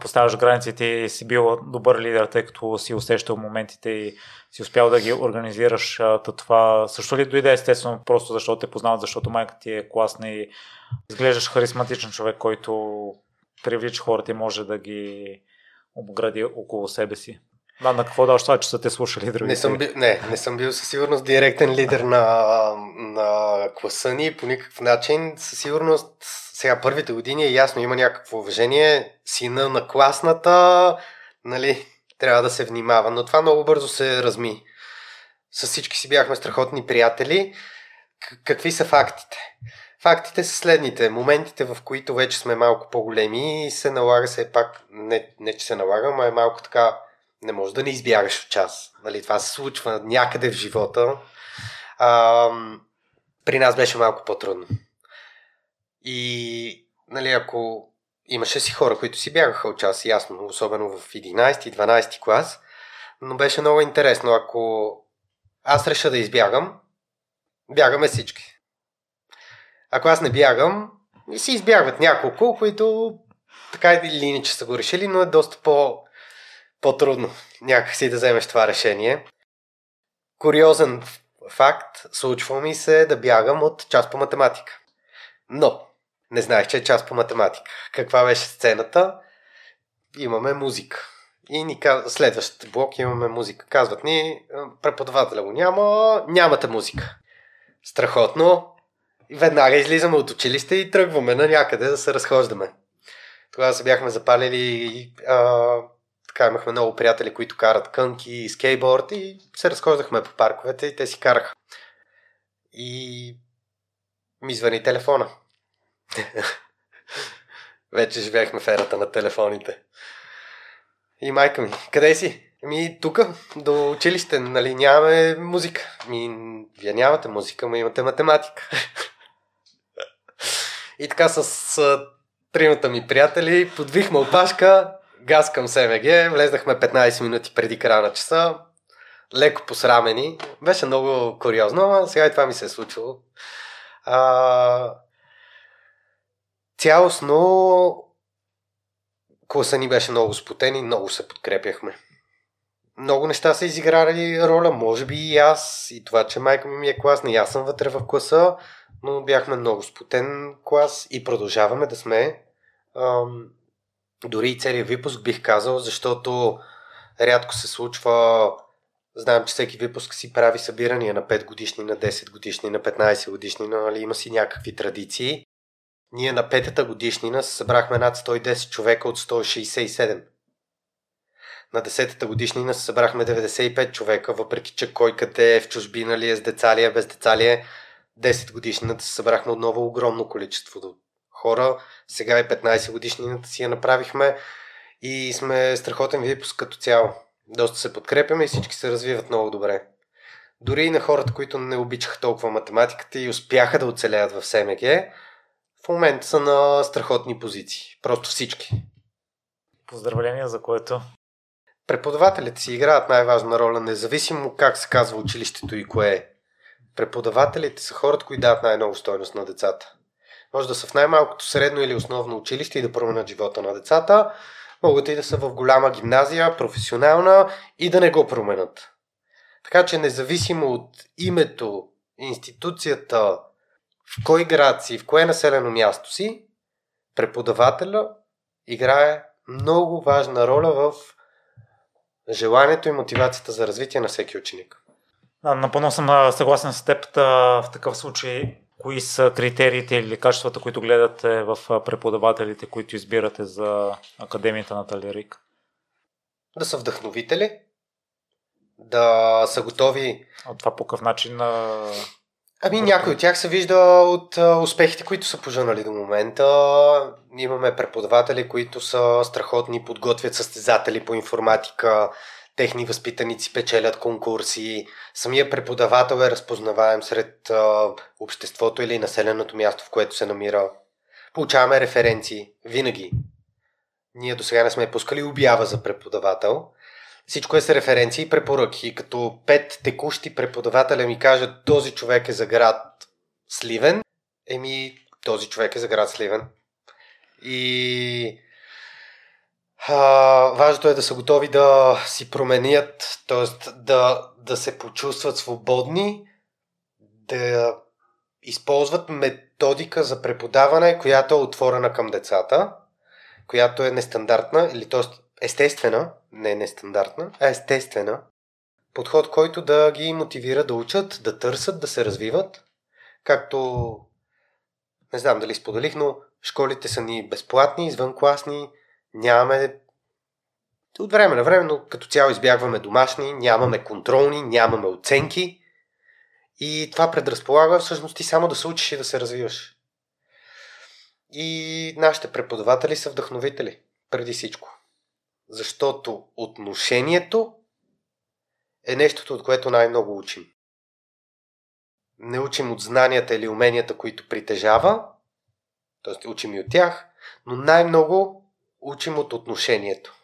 поставяш границите и си бил добър лидер, тъй като си усещал моментите и си успял да ги организираш. То това също ли дойде естествено, просто защото те познават, защото майка ти е класна и изглеждаш харизматичен човек, който привлича хората и може да ги обгради около себе си? Да, на какво да това, че са те слушали другите? Не съм, бил, не, не съм бил със сигурност директен лидер на, на класа ни по никакъв начин. Със сигурност сега първите години е ясно, има някакво уважение. Сина на класната, нали, трябва да се внимава. Но това много бързо се разми. С всички си бяхме страхотни приятели. Какви са фактите? Фактите са следните. Моментите, в които вече сме малко по-големи, се налага се пак, не, не че се налага, но е малко така не можеш да не избягаш от час. Нали, това се случва някъде в живота. А, при нас беше малко по-трудно. И нали, ако имаше си хора, които си бягаха от час, ясно, особено в 11-12 клас, но беше много интересно. Ако аз реша да избягам, Бягаме всички. Ако аз не бягам, си избягват няколко, които така или иначе са го решили, но е доста по, по-трудно някакси да вземеш това решение. Куриозен факт, случва ми се да бягам от част по математика. Но, не знаех, че е част по математика. Каква беше сцената? Имаме музика. И ни каз... следващ блок имаме музика. Казват ни, преподавателя го няма, нямате музика. Страхотно. Веднага излизаме от училище и тръгваме на някъде да се разхождаме. Тогава се бяхме запалили а, така имахме много приятели, които карат кънки и скейтборд и се разхождахме по парковете и те си караха. И ми звъни телефона. Вече живеехме в ерата на телефоните. И майка ми, къде си? Ми, тук, до училище, нали, нямаме музика. Ми, вие нямате музика, но имате математика. и така с, тримата ми приятели подвихме опашка, газ към СМГ, влезнахме 15 минути преди края на часа, леко посрамени. Беше много куриозно, но сега и това ми се е случило. А, цялостно класа ни беше много спотен и много се подкрепяхме. Много неща са изиграли роля, може би и аз, и това, че майка ми е класна, и аз съм вътре в класа, но бяхме много спотен клас и продължаваме да сме. Ам, дори и целият випуск бих казал, защото рядко се случва Знаем, че всеки випуск си прави събирания на 5 годишни, на 10 годишни, на 15 годишни, нали, има си някакви традиции. Ние на петата годишнина събрахме над 110 човека от 167. На 10-та годишнина събрахме 95 човека, въпреки че кой къде е в чужбина ли е, с деца ли е, без деца ли е. 10 годишнината събрахме отново огромно количество хора. Сега и 15 годишнината си я направихме и сме страхотен випуск като цяло. Доста се подкрепяме и всички се развиват много добре. Дори и на хората, които не обичаха толкова математиката и успяха да оцелеят в СМГ, в момента са на страхотни позиции. Просто всички. Поздравления за което. Преподавателите си играят най-важна роля, независимо как се казва училището и кое е. Преподавателите са хората, които дават най-много стойност на децата. Може да са в най-малкото средно или основно училище и да променят живота на децата. Могат и да са в голяма гимназия, професионална и да не го променят. Така че независимо от името, институцията, в кой град си, в кое населено място си, преподавателя играе много важна роля в желанието и мотивацията за развитие на всеки ученик. напълно съм съгласен с теб. В такъв случай Кои са критериите или качествата, които гледате в преподавателите, които избирате за Академията на Талерик? Да са вдъхновители, да са готови. А това по какъв начин? Ами някой от тях се вижда от успехите, които са пожанали до момента. Имаме преподаватели, които са страхотни, подготвят състезатели по информатика, техни възпитаници печелят конкурси, самия преподавател е разпознаваем сред а, обществото или населеното място, в което се намира. Получаваме референции, винаги. Ние до сега не сме пускали обява за преподавател. Всичко е с референции и препоръки. Като пет текущи преподавателя ми кажат този човек е за град Сливен, еми този човек е за град Сливен. И важното е да са готови да си променят, т.е. Да, да се почувстват свободни, да използват методика за преподаване, която е отворена към децата, която е нестандартна, или т.е. естествена, не нестандартна, а естествена. Подход, който да ги мотивира да учат, да търсят, да се развиват. Както, не знам дали споделих, но школите са ни безплатни, извънкласни, нямаме от време на време, но като цяло избягваме домашни, нямаме контролни, нямаме оценки и това предразполага всъщност ти само да се учиш и да се развиваш. И нашите преподаватели са вдъхновители, преди всичко. Защото отношението е нещото, от което най-много учим. Не учим от знанията или уменията, които притежава, т.е. учим и от тях, но най-много учим от отношението.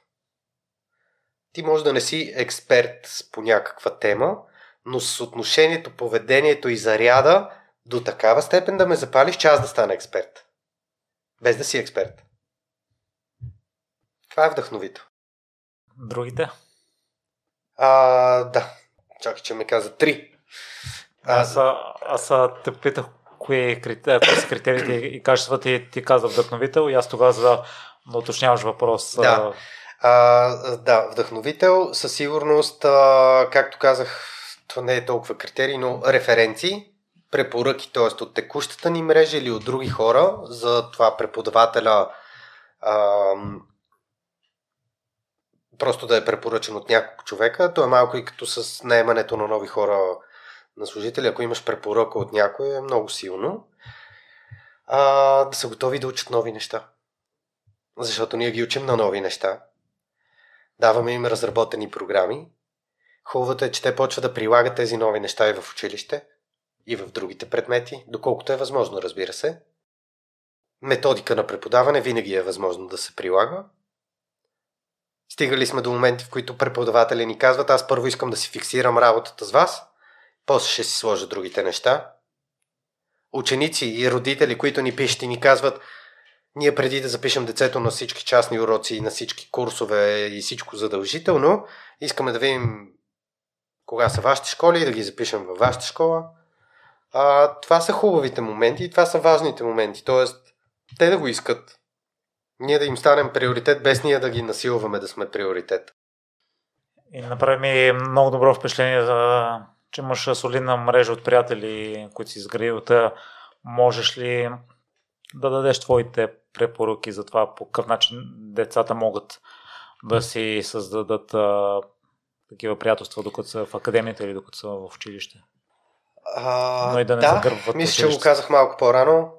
Ти може да не си експерт по някаква тема, но с отношението, поведението и заряда до такава степен да ме запалиш, че аз да стана експерт. Без да си експерт. Това е вдъхновител. Другите? А, да. Чакай, че ме каза три. Аз, аз, аз те питах кои, кои са критериите и качествата и ти каза вдъхновител и аз тогава за да уточняваш въпрос. Да. А, да, вдъхновител, със сигурност, а, както казах, то не е толкова критерий, но референции, препоръки, т.е. от текущата ни мрежа или от други хора, за това преподавателя а, просто да е препоръчен от няколко човека. То е малко и като с наемането на нови хора на служители. Ако имаш препоръка от някой, е много силно. А, да са готови да учат нови неща. Защото ние ги учим на нови неща. Даваме им разработени програми. Хубавото е, че те почват да прилагат тези нови неща и в училище, и в другите предмети, доколкото е възможно, разбира се. Методика на преподаване винаги е възможно да се прилага. Стигали сме до моменти, в които преподаватели ни казват, аз първо искам да си фиксирам работата с вас, после ще си сложа другите неща. Ученици и родители, които ни пишат и ни казват, ние преди да запишем децето на всички частни уроци, на всички курсове и всичко задължително, искаме да видим кога са вашите школи и да ги запишем във вашата школа. А, това са хубавите моменти и това са важните моменти. Тоест, те да го искат. Ние да им станем приоритет, без ние да ги насилваме да сме приоритет. И направи ми много добро впечатление, че имаш солидна мрежа от приятели, които си изградил. Можеш ли да дадеш твоите препоръки за това по какъв начин децата могат да си създадат а, такива приятелства, докато са в академията или докато са в училище? А, Но и да не да, загърбват мисля, че го казах малко по-рано.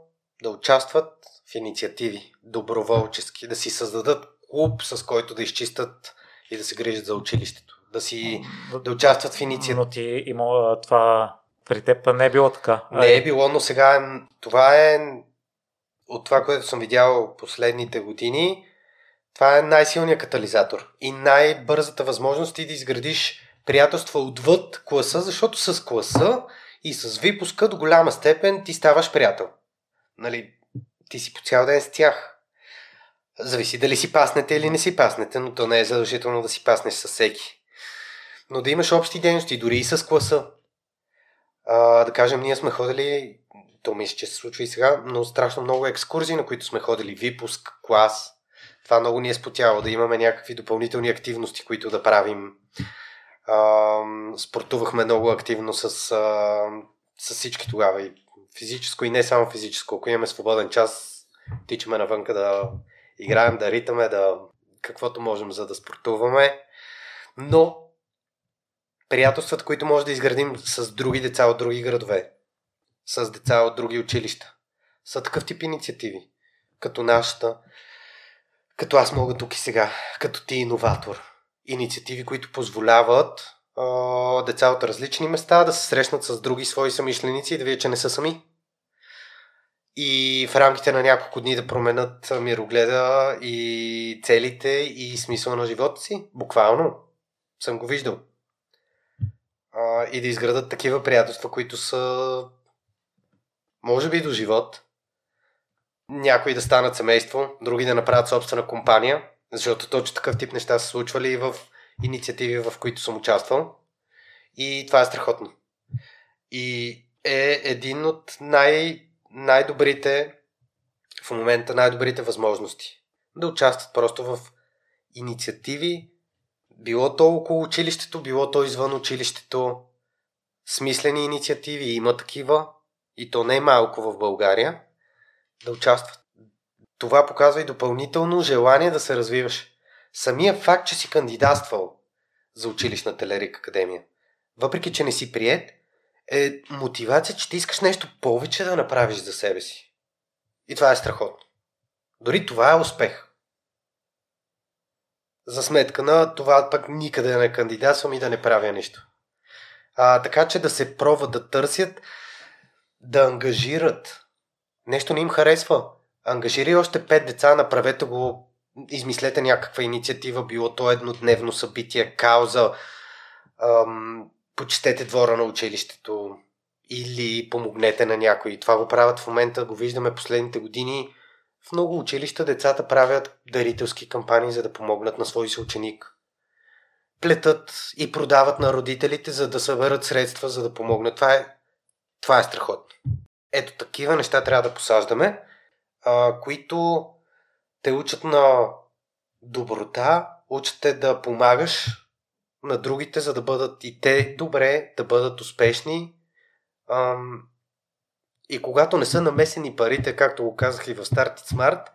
Да участват в инициативи, доброволчески, да си създадат клуб, с който да изчистят и да се грижат за училището. Да си да участват в инициативи. Но ти има това при теб не е било така. Не е било, но сега това е от това, което съм видял последните години, това е най-силният катализатор и най-бързата възможност ти да изградиш приятелства отвъд класа, защото с класа и с випуска до голяма степен ти ставаш приятел. Нали, ти си по цял ден с тях. Зависи дали си паснете или не си паснете, но то не е задължително да си паснеш с всеки. Но да имаш общи дейности, дори и с класа. А, да кажем, ние сме ходили то мисля, че се случва и сега, но страшно много екскурзии, на които сме ходили, випуск, клас. Това много ни е спотяло, да имаме някакви допълнителни активности, които да правим. А, спортувахме много активно с, а, с всички тогава, и физическо, и не само физическо. Ако имаме свободен час, тичаме навънка да играем, да ритаме, да каквото можем, за да спортуваме. Но приятелствата, които може да изградим с други деца от други градове, с деца от други училища. Са такъв тип инициативи, като нашата, като аз мога тук и сега, като ти иноватор. Инициативи, които позволяват а, деца от различни места да се срещнат с други свои самишленици и да видят, че не са сами. И в рамките на няколко дни да променят мирогледа и целите и смисъла на живота си. Буквално. Съм го виждал. А, и да изградат такива приятелства, които са може би до живот, някои да станат семейство, други да направят собствена компания, защото точно такъв тип неща са случвали и в инициативи, в които съм участвал. И това е страхотно. И е един от най- най-добрите в момента най-добрите възможности. Да участват просто в инициативи, било то около училището, било то извън училището, смислени инициативи, има такива и то не е малко в България, да участват. Това показва и допълнително желание да се развиваш. Самия факт, че си кандидатствал за училищна Телерик Академия, въпреки че не си прият, е мотивация, че ти искаш нещо повече да направиш за себе си. И това е страхотно. Дори това е успех. За сметка на това пък никъде да не кандидатствам и да не правя нищо. А, така че да се пробват да търсят да ангажират. Нещо не им харесва. Ангажирай още пет деца, направете го, измислете някаква инициатива, било то еднодневно събитие, кауза, ам, почистете двора на училището или помогнете на някой. Това го правят в момента, го виждаме последните години. В много училища децата правят дарителски кампании, за да помогнат на свой съученик. Плетат и продават на родителите, за да съберат средства, за да помогнат. Това е, това е страхотно. Ето такива неща трябва да посаждаме, а, които те учат на доброта, учат те да помагаш на другите, за да бъдат и те добре, да бъдат успешни. Ам, и когато не са намесени парите, както го казах и в Start Smart,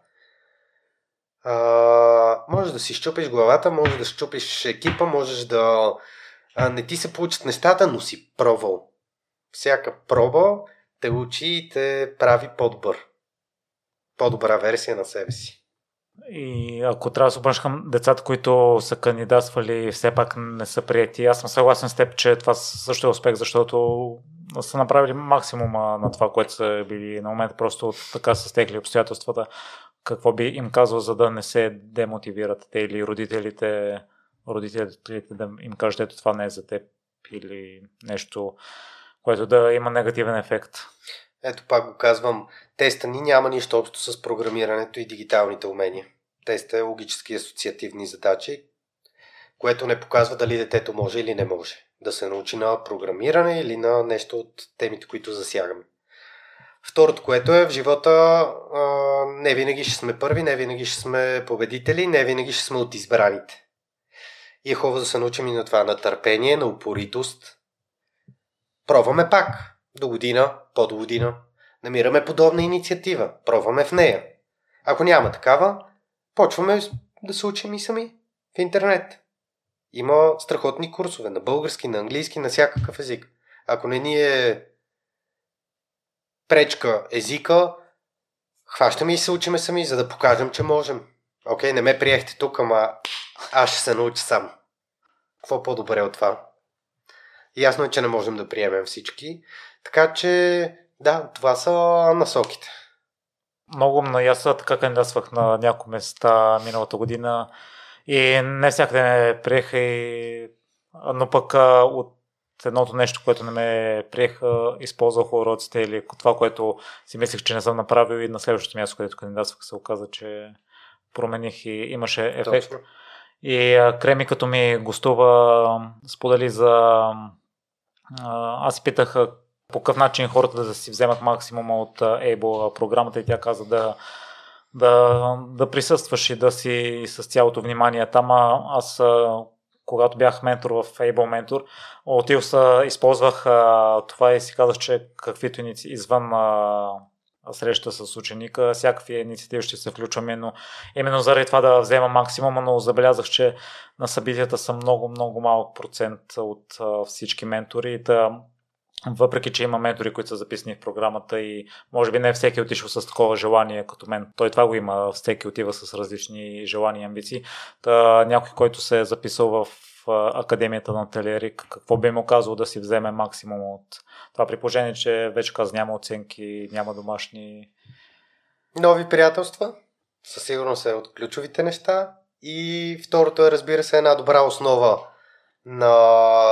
а, можеш да си щупиш главата, можеш да щупиш екипа, можеш да а, не ти се получат нещата, но си пробвал. Всяка проба те учи и те прави по-добър. По-добра версия на себе си. И ако трябва да се обърнеш към децата, които са кандидатствали, все пак не са прияти, аз съм съгласен с теб, че това също е успех, защото са направили максимума на това, което са били на момента, просто така са стекли обстоятелствата. Какво би им казал, за да не се демотивират те или родителите, родителите да им кажат, ето това не е за теб или нещо, което да има негативен ефект. Ето пак го казвам, теста ни няма нищо общо с програмирането и дигиталните умения. Теста е логически асоциативни задачи, което не показва дали детето може или не може да се научи на програмиране или на нещо от темите, които засягаме. Второто, което е в живота, а, не винаги ще сме първи, не винаги ще сме победители, не винаги ще сме от избраните. И е хубаво да се научим и на това, на търпение, на упоритост. Пробваме пак до година, по-до. Намираме подобна инициатива, пробваме в нея. Ако няма такава, почваме да се учим и сами в интернет. Има страхотни курсове на български, на английски, на всякакъв език. Ако не ни е пречка езика, хващаме и се учиме сами, за да покажем, че можем. Окей, не ме приехте тук, ама аз ще се науча сам. Какво по-добре от това? Ясно е, че не можем да приемем всички, така че, да, това са насоките. Много на аз така кандидатствах на някои места миналата година и не всякъде ме приеха, и... но пък от едното нещо, което не ме приеха, използвах уроците или това, което си мислех, че не съм направил и на следващото място, където кандидатствах, се оказа, че промених и имаше ефект. Точно. И Креми, като ми гостува, сподели за... Аз питах по какъв начин хората да си вземат максимума от Able програмата и тя каза да, да, да присъстваш и да си с цялото внимание там. Аз когато бях ментор в Able Mentor, от Илса използвах а, това и си казах, че каквито иници... извън а, среща с ученика, всякакви инициативи ще се включваме, но именно заради това да взема максимума, но забелязах, че на събитията са много, много малък процент от а, всички ментори. Да, въпреки, че има ментори, които са записани в програмата и може би не всеки е отишъл с такова желание като мен. Той това го има, всеки отива с различни желания и амбиции. Та, някой, който се е записал в Академията на Телерик, какво би му казал да си вземе максимум от това при положение, че вече каза няма оценки, няма домашни... Нови приятелства, със сигурност е от ключовите неща. И второто е, разбира се, една добра основа на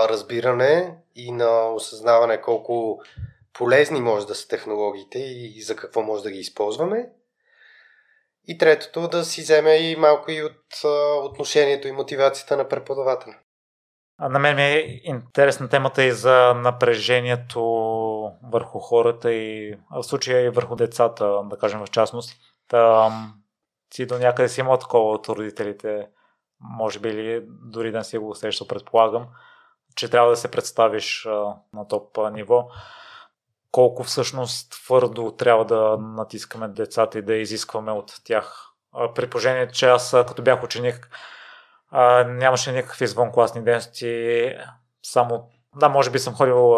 разбиране и на осъзнаване колко полезни може да са технологиите и за какво може да ги използваме. И третото да си вземе и малко и от отношението и мотивацията на преподавателя. На мен ми е интересна темата и за напрежението върху хората и в случая и върху децата, да кажем в частност. Та, си до някъде си има такова от родителите може би дори да не си го усещал, предполагам, че трябва да се представиш на топ ниво. Колко всъщност твърдо трябва да натискаме децата и да изискваме от тях. При положение, че аз като бях ученик нямаше никакви извънкласни дейности, само, да, може би съм ходил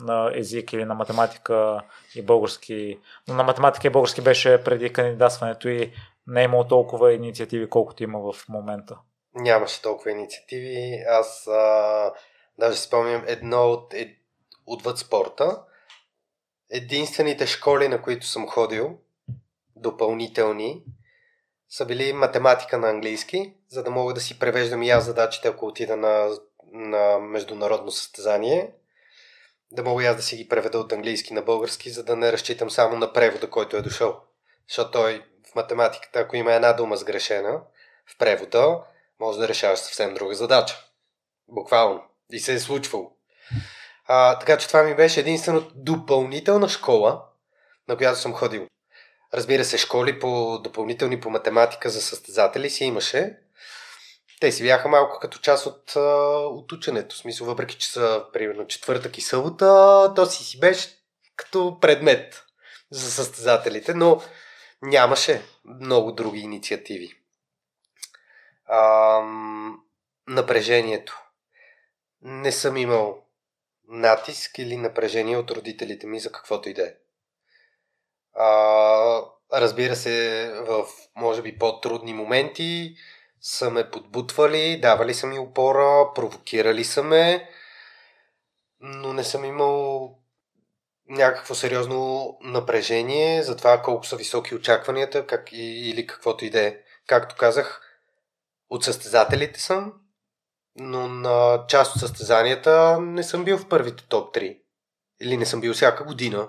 на език или на математика и български, но на математика и български беше преди кандидатстването и не е имало толкова инициативи, колкото има в момента. Нямаше толкова инициативи. Аз а, даже спомням едно от, ед, отвъд спорта. Единствените школи, на които съм ходил, допълнителни, са били математика на английски, за да мога да си превеждам и аз задачите, ако отида на на международно състезание, да мога аз да си ги преведа от английски на български, за да не разчитам само на превода, който е дошъл. Защото той математиката, ако има една дума сгрешена в превода, може да решаваш съвсем друга задача. Буквално. И се е случвало. А, така че това ми беше единствено допълнителна школа, на която съм ходил. Разбира се, школи по допълнителни по математика за състезатели си имаше. Те си бяха малко като част от, от ученето. В смисъл, въпреки че са примерно четвъртък и събота, то си си беше като предмет за състезателите, но нямаше много други инициативи. Ам, напрежението. Не съм имал натиск или напрежение от родителите ми за каквото и да е. Разбира се, в може би по-трудни моменти са ме подбутвали, давали са ми опора, провокирали са ме, но не съм имал някакво сериозно напрежение за това колко са високи очакванията как, или каквото и да е. Както казах, от състезателите съм, но на част от състезанията не съм бил в първите топ 3. Или не съм бил всяка година.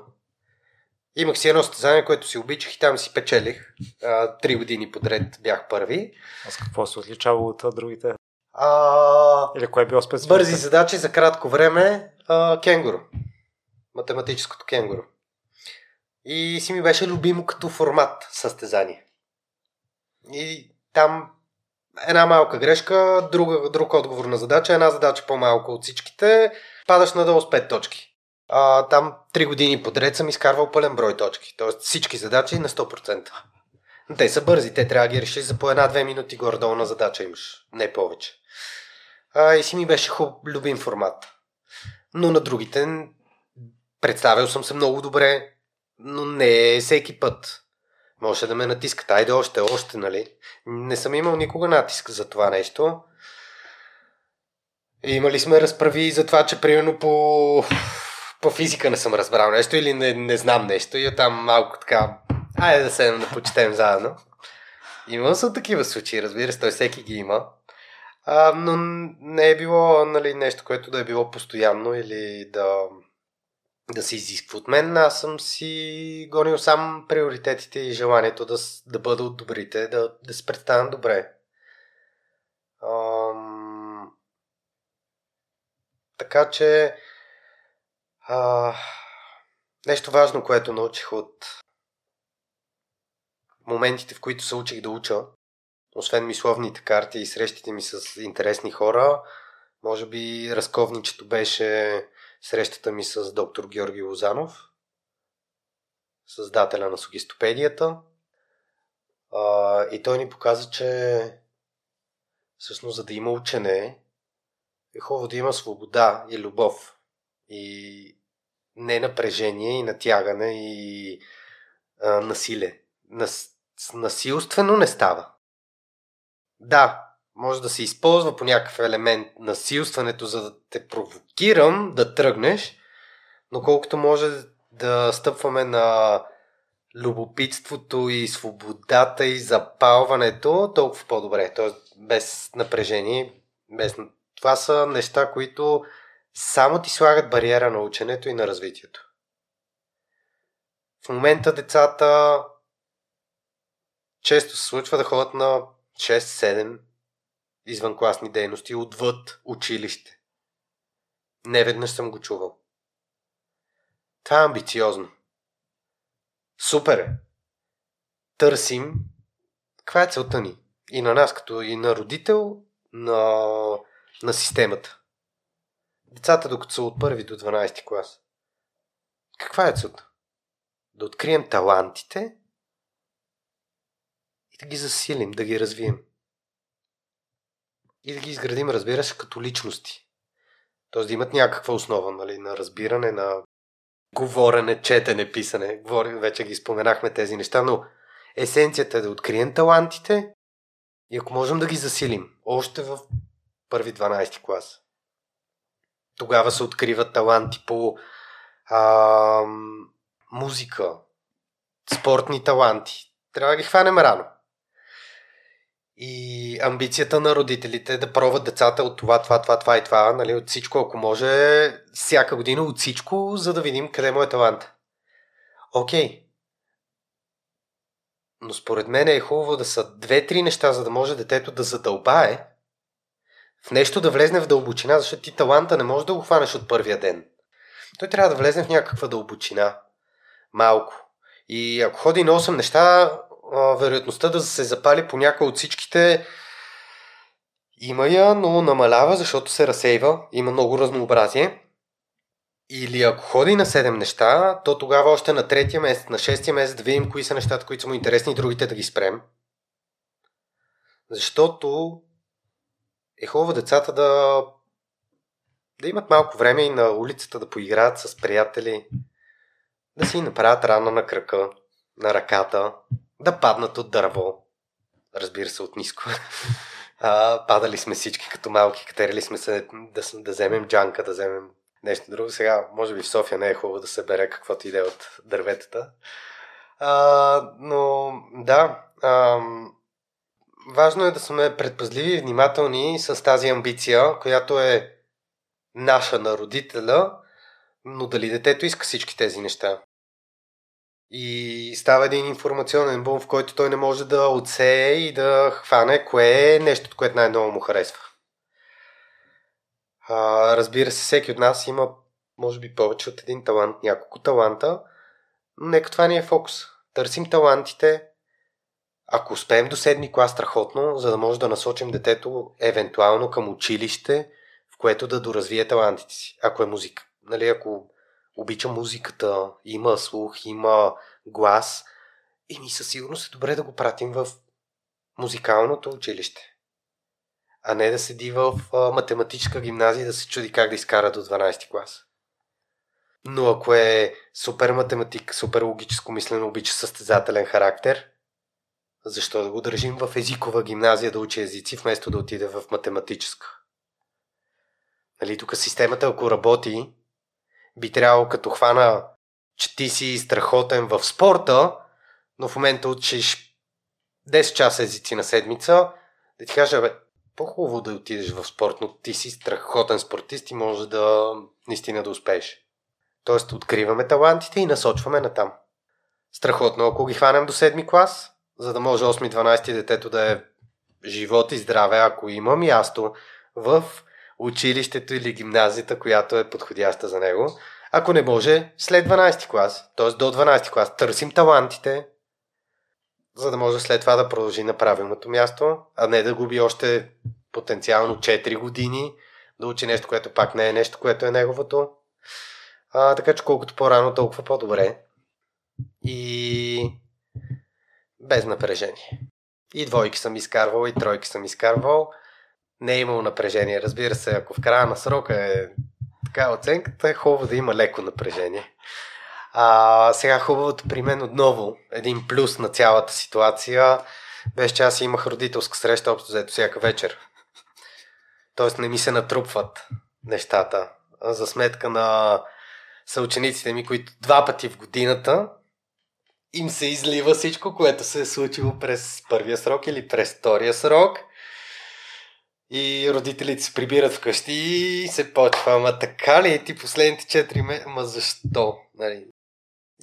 Имах си едно състезание, което си обичах и там си печелих. А, три години подред бях първи. А с какво се отличава от другите? А... Или кое е било специфично? Бързи задачи за кратко време. А, кенгуру. Математическото кенгуру. И си ми беше любимо като формат състезание. И там една малка грешка, друг, друг отговор на задача, една задача по-малко от всичките, падаш надолу с 5 точки. А, там 3 години подред съм изкарвал пълен брой точки. Тоест всички задачи на 100%. Те са бързи, те трябва да ги решиш за по една-две минути горе-долу на задача имаш, не повече. А, и си ми беше хуб, любим формат. Но на другите представил съм се много добре, но не всеки път. Може да ме натискат. Айде още, още, нали? Не съм имал никога натиск за това нещо. Имали сме разправи за това, че примерно по, по физика не съм разбрал нещо или не, не знам нещо и оттам малко така, айде да седнем да почетем заедно. Имал съм такива случаи, разбира се, той всеки ги има. А, но не е било нали, нещо, което да е било постоянно или да, да се изисква от мен. Аз съм си гонил сам приоритетите и желанието да, да бъда от добрите, да, да се представям добре. Ам... Така че а... нещо важно, което научих от моментите, в които се учих да уча, освен мисловните карти и срещите ми с интересни хора, може би разковничето беше срещата ми с доктор Георги Лозанов, създателя на Сугистопедията. И той ни показа, че всъщност за да има учене е хубаво да има свобода и любов. И не напрежение и натягане и а, насилие. Нас, насилствено не става. Да, може да се използва по някакъв елемент насилстването, за да те провокирам да тръгнеш, но колкото може да стъпваме на любопитството и свободата и запалването, толкова по-добре. Тоест без напрежение, без... Това са неща, които само ти слагат бариера на ученето и на развитието. В момента децата често се случва да ходят на 6-7 извънкласни дейности отвъд училище. Неведнъж съм го чувал. Това е амбициозно. Супер е. Търсим каква е целта ни. И на нас, като и на родител, на, на системата. Децата, докато са от първи до 12 клас. Каква е целта? Да открием талантите и да ги засилим, да ги развием и да ги изградим, разбира се, като личности. Тоест да имат някаква основа нали, на разбиране, на говорене, четене, писане. Говорим, вече ги споменахме тези неща, но есенцията е да открием талантите и ако можем да ги засилим, още в първи 12 клас. Тогава се откриват таланти по а, музика, спортни таланти. Трябва да ги хванем рано. И амбицията на родителите е да пробват децата от това, това, това, това и това, нали, от всичко, ако може, всяка година от всичко, за да видим къде му е талант. Окей. Но според мен е хубаво да са две-три неща, за да може детето да задълбае в нещо да влезне в дълбочина, защото ти таланта не можеш да го хванеш от първия ден. Той трябва да влезне в някаква дълбочина. Малко. И ако ходи на 8 неща, вероятността да се запали по някой от всичките има я, но намалява, защото се разсейва. Има много разнообразие. Или ако ходи на 7 неща, то тогава още на третия месец, на шестия месец да видим кои са нещата, които са му интересни и другите да ги спрем. Защото е хубаво децата да, да имат малко време и на улицата да поиграят с приятели, да си направят рана на крака, на ръката, да паднат от дърво. Разбира се, от ниско. А, падали сме всички като малки, катерили сме се да, да вземем джанка, да вземем нещо друго. Сега, може би в София не е хубаво да се бере каквото иде от дърветата. А, но да, а, важно е да сме предпазливи и внимателни с тази амбиция, която е наша на родителя, но дали детето иска всички тези неща. И става един информационен бум, в който той не може да отсее и да хване кое е нещо, което най-много му харесва. А, разбира се, всеки от нас има, може би, повече от един талант, няколко таланта, но нека това ни е фокус. Търсим талантите, ако успеем до седми клас, страхотно, за да може да насочим детето евентуално към училище, в което да доразвие талантите си, ако е музика. Нали, ако обича музиката, има слух, има глас, и ми със сигурност е добре да го пратим в музикалното училище. А не да седи в математическа гимназия да се чуди как да изкара до 12 клас. Но ако е супер математик, супер логическо мислено, обича състезателен характер, защо да го държим в езикова гимназия да учи езици, вместо да отиде в математическа? Нали, тук системата, ако работи, би трябвало като хвана, че ти си страхотен в спорта, но в момента учиш 10 часа езици на седмица, да ти кажа, бе, по-хубаво да отидеш в спорт, но ти си страхотен спортист и може да наистина да успееш. Тоест, откриваме талантите и насочваме на там. Страхотно, ако ги хванем до 7 клас, за да може 8-12 детето да е живот и здраве, ако има място в училището или гимназията, която е подходяща за него. Ако не може, след 12 клас, т.е. до 12 клас, търсим талантите, за да може след това да продължи на правилното място, а не да губи още потенциално 4 години да учи нещо, което пак не е нещо, което е неговото. А, така че колкото по-рано, толкова по-добре. И без напрежение. И двойки съм изкарвал, и тройки съм изкарвал не е имало напрежение. Разбира се, ако в края на срока е така оценката, е хубаво да има леко напрежение. А, сега хубавото при мен отново, един плюс на цялата ситуация, беше, че аз имах родителска среща общо заето всяка вечер. Тоест не ми се натрупват нещата. За сметка на съучениците ми, които два пъти в годината им се излива всичко, което се е случило през първия срок или през втория срок – и родителите се прибират вкъщи и се почва. Ама така ли е ти последните 4 месеца? Ама защо? Нали?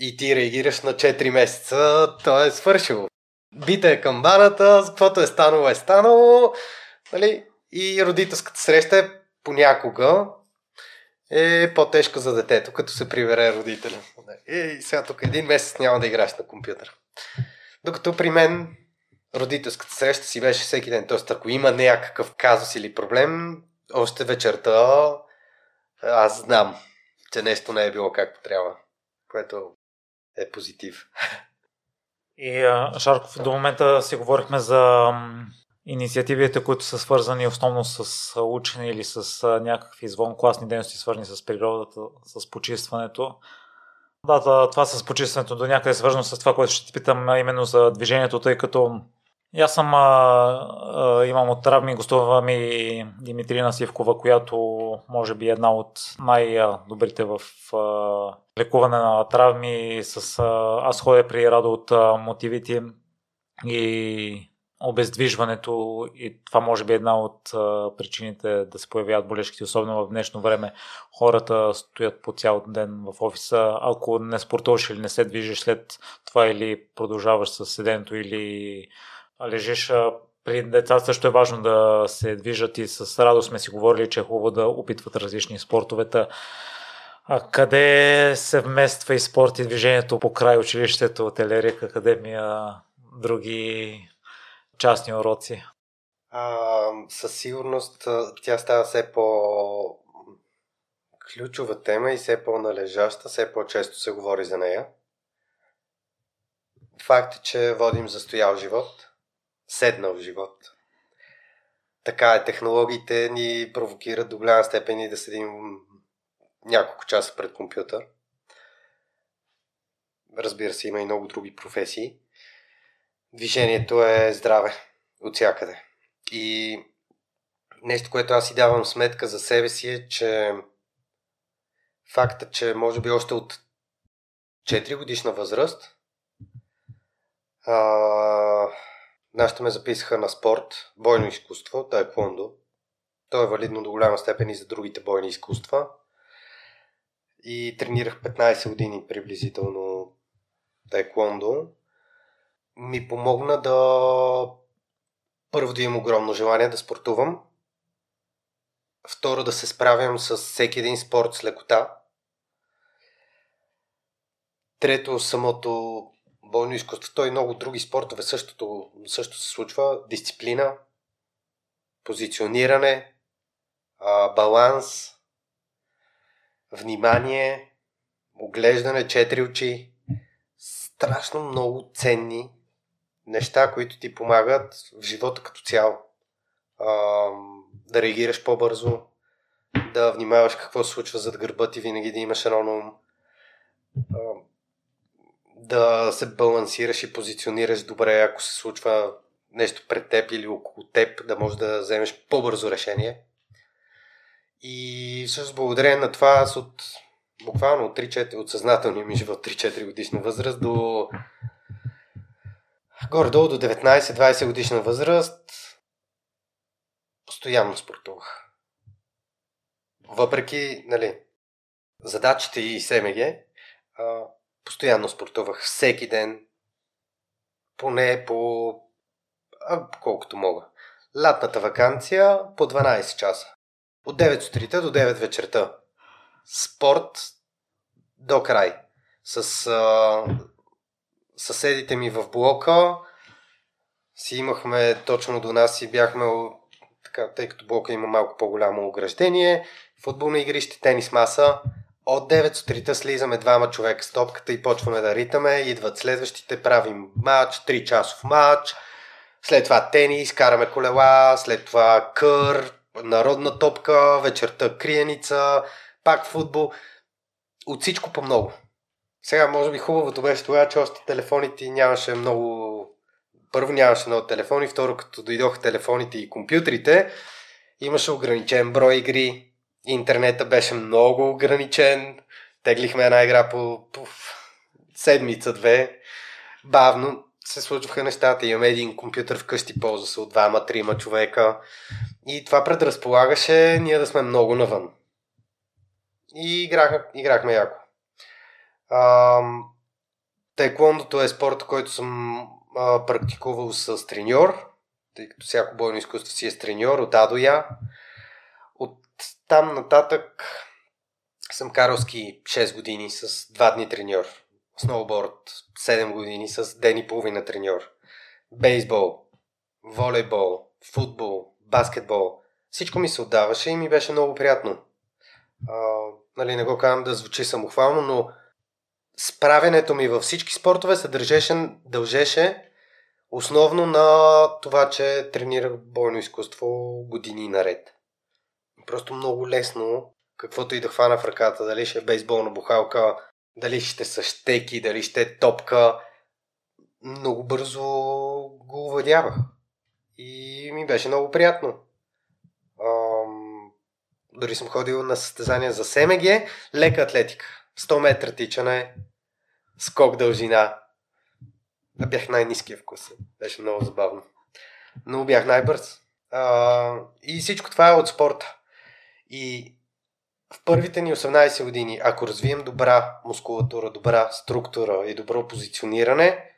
И ти реагираш на 4 месеца, то е свършило. Бита е камбаната, каквото е станало е станало. Нали? И родителската среща е понякога е по-тежка за детето, като се прибере родителя. И сега тук един месец няма да играш на компютър. Докато при мен родителската среща си беше всеки ден. Тоест, ако има някакъв казус или проблем, още вечерта аз знам, че нещо не е било както трябва, което е позитив. И Шарков, до момента си говорихме за инициативите, които са свързани основно с учене или с някакви извънкласни дейности, свързани с природата, с почистването. Да, това с почистването до някъде е свързано с това, което ще ти питам именно за движението, тъй като и аз съм а, а, имам от травми, гостува ми Димитрина Сивкова, която може би е една от най-добрите в а, лекуване на травми. С, а, аз ходя при Радо от а, мотивите и обездвижването и това може би е една от причините да се появяват болешките, особено в днешно време. Хората стоят по цял ден в офиса. Ако не спортуваш или не се движиш след това или продължаваш с седенето или лежиш при деца също е важно да се движат и с радост сме си говорили, че е хубаво да опитват различни спортовете. А къде се вмества и спорт и движението по край училището, Телерик, академия, други частни уроци? А, със сигурност тя става все по ключова тема и все по-належаща, все по-често се говори за нея. Факт е, че водим застоял живот, седнал живот. Така е, технологиите ни провокират до голяма степен и да седим няколко часа пред компютър. Разбира се, има и много други професии. Движението е здраве от всякъде. И нещо, което аз си давам сметка за себе си е, че факта, че може би още от 4 годишна възраст а, нашите ме записаха на спорт, бойно изкуство, таеквондо. То е валидно до голяма степен и за другите бойни изкуства. И тренирах 15 години приблизително таеквондо, ми помогна да първо да имам огромно желание да спортувам, второ да се справям с всеки един спорт с лекота, трето самото бойно изкуство, то и много други спортове същото, също се случва, дисциплина, позициониране, баланс, внимание, оглеждане, четири очи. Страшно много ценни неща, които ти помагат в живота като цяло. Да реагираш по-бързо, да внимаваш какво се случва зад гърба ти, винаги да имаш едно на ум. Да се балансираш и позиционираш добре, ако се случва нещо пред теб или около теб, да можеш да вземеш по-бързо решение. И всъщност благодарение на това аз от буквално от, 3-4, от съзнателния ми живот 3-4 годишна възраст до горе-долу до 19-20 годишна възраст постоянно спортувах. Въпреки, нали, задачите и СМГ, постоянно спортувах всеки ден, поне по а, колкото мога. Латната вакансия по 12 часа. От 9 сутринта до 9 вечерта. Спорт до край. С а, съседите ми в блока си имахме точно до нас и бяхме така, тъй като блока има малко по-голямо ограждение, футболно игрище, тенис маса. От 9 сутринта слизаме двама човека с топката и почваме да ритаме. Идват следващите, правим матч, 3 часов матч. След това тенис, караме колела, след това кър, народна топка, вечерта криеница, пак футбол. От всичко по много. Сега, може би хубавото беше това, че още телефоните нямаше много... Първо нямаше много телефони, второ като дойдоха телефоните и компютрите, имаше ограничен брой игри, интернета беше много ограничен, теглихме една игра по, по седмица-две, бавно, се случваха нещата. Имаме един компютър вкъщи, ползва се от двама, трима човека. И това предразполагаше ние да сме много навън. И играх, играхме яко. Ам, тайквондото е спорт, който съм а, практикувал с треньор, тъй като всяко бойно изкуство си е с треньор, от А до Я. Там нататък съм карал ски 6 години с 2 дни треньор сноуборд 7 години с ден и половина треньор. Бейсбол, волейбол, футбол, баскетбол. Всичко ми се отдаваше и ми беше много приятно. А, нали, не го казвам да звучи самохвално, но справянето ми във всички спортове се държеше, дължеше основно на това, че тренирах бойно изкуство години наред. Просто много лесно, каквото и да хвана в ръката, дали ще е бейсболна бухалка, дали ще са щеки, дали ще е топка, много бързо го овладявах. И ми беше много приятно. Ам, дори съм ходил на състезания за СМГ, лека атлетика. 100 метра тичане, скок дължина. А бях най-низкия в класа. Беше много забавно. но бях най-бърз. А, и всичко това е от спорта. И в първите ни 18 години, ако развием добра мускулатура, добра структура и добро позициониране,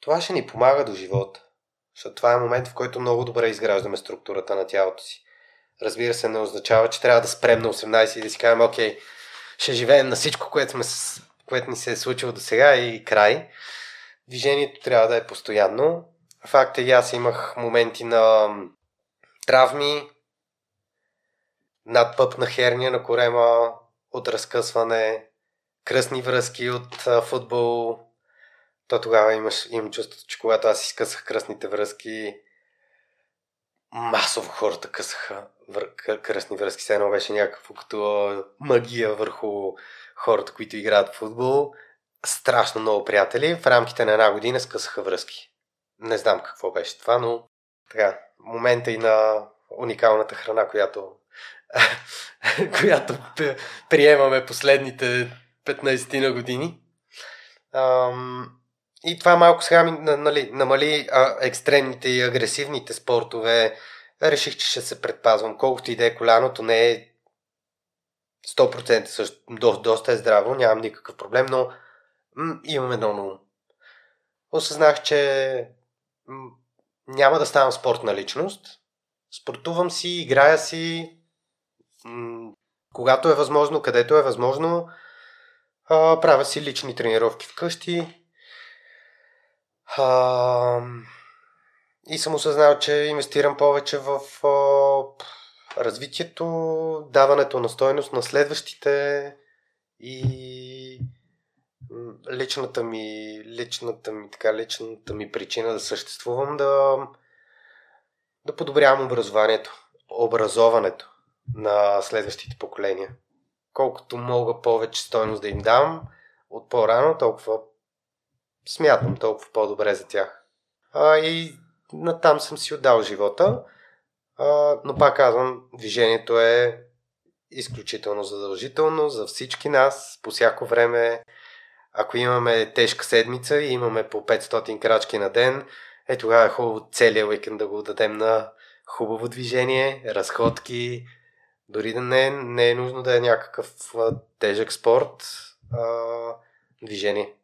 това ще ни помага до живота. Защото това е момент, в който много добре изграждаме структурата на тялото си. Разбира се, не означава, че трябва да спрем на 18 и да си кажем, окей, ще живеем на всичко, което, сме, което ни се е случило до сега и край. Движението трябва да е постоянно. Факт е, аз имах моменти на травми, надпъпна херния на корема от разкъсване, кръсни връзки от футбол. То тогава имаш, имам чувството, че когато аз изкъсах кръсните връзки, масово хората късаха вър... кръсни връзки. Все едно беше някакво като магия върху хората, които играят в футбол. Страшно много приятели. В рамките на една година скъсаха връзки. Не знам какво беше това, но така, момента и на уникалната храна, която която приемаме последните 15 на години. Ам, и това малко сега ми нали, намали а, екстремните и агресивните спортове. Реших, че ще се предпазвам. Колкото и да е коляното, не е 100% също, до, доста е здраво, нямам никакъв проблем, но м- имам едно ум. Осъзнах, че м- няма да ставам спортна личност. Спортувам си, играя си, когато е възможно, където е възможно, правя си лични тренировки вкъщи, и съм осъзнал, че инвестирам повече в развитието, даването на стойност на следващите и личната ми, личната ми, така, личната ми причина да съществувам да, да подобрявам образованието, образоването на следващите поколения. Колкото мога повече стойност да им дам от по-рано, толкова смятам толкова по-добре за тях. А, и натам съм си отдал живота, а, но пак казвам, движението е изключително задължително за всички нас, по всяко време. Ако имаме тежка седмица и имаме по 500 крачки на ден, е тогава е хубаво целият уикенд да го дадем на хубаво движение, разходки, дори да не, не е нужно да е някакъв тежък спорт, а, движение.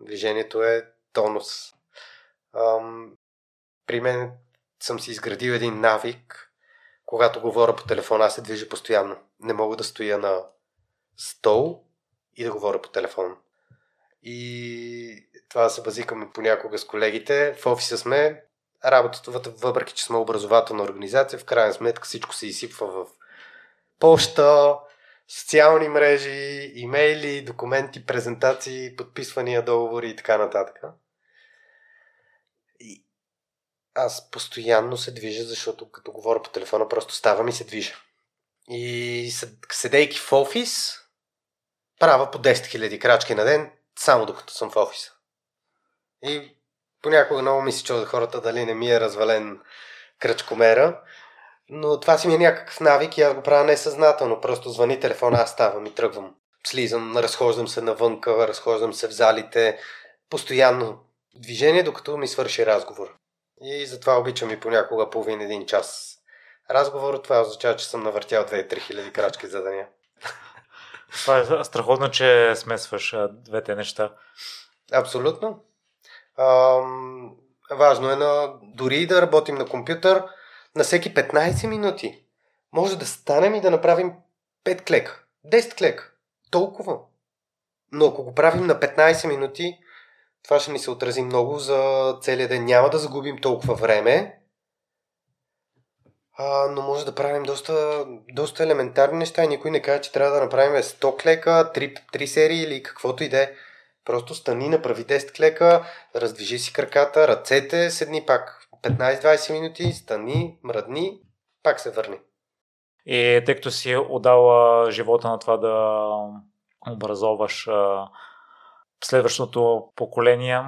Движението е тонус. Ам, при мен съм си изградил един навик, когато говоря по телефона, аз се движа постоянно. Не мога да стоя на стол и да говоря по телефон. И това се базикаме понякога с колегите. В офиса сме, работата, въпреки че сме образователна организация, в крайна сметка всичко се изсипва в поща, социални мрежи, имейли, документи, презентации, подписвания, договори и така нататък. И аз постоянно се движа, защото като говоря по телефона, просто ставам и се движа. И седейки в офис, правя по 10 000 крачки на ден, само докато съм в офиса. И понякога много ми се чува хората дали не ми е развален кръчкомера. Но това си ми е някакъв навик и аз го правя несъзнателно. Просто звъни телефона, аз ставам и тръгвам. Слизам, разхождам се навънка, разхождам се в залите. Постоянно движение, докато ми свърши разговор. И затова обичам и понякога половин един час. Разговор, това означава, че съм навъртял 2-3 хиляди крачки за деня. Това е страхотно, че смесваш двете неща. Абсолютно. Ам, важно е на, дори да работим на компютър, на всеки 15 минути може да станем и да направим 5 клека, 10 клека. Толкова. Но ако го правим на 15 минути, това ще ни се отрази много за целият ден. Няма да загубим толкова време, а, но може да правим доста, доста елементарни неща и никой не каже, че трябва да направим 100 клека, 3, 3 серии или каквото и да е. Просто стани, направи 10 клека, раздвижи си краката, ръцете, седни пак 15-20 минути, стани, мръдни, пак се върни. И тъй като си отдала живота на това да образоваш следващото поколение,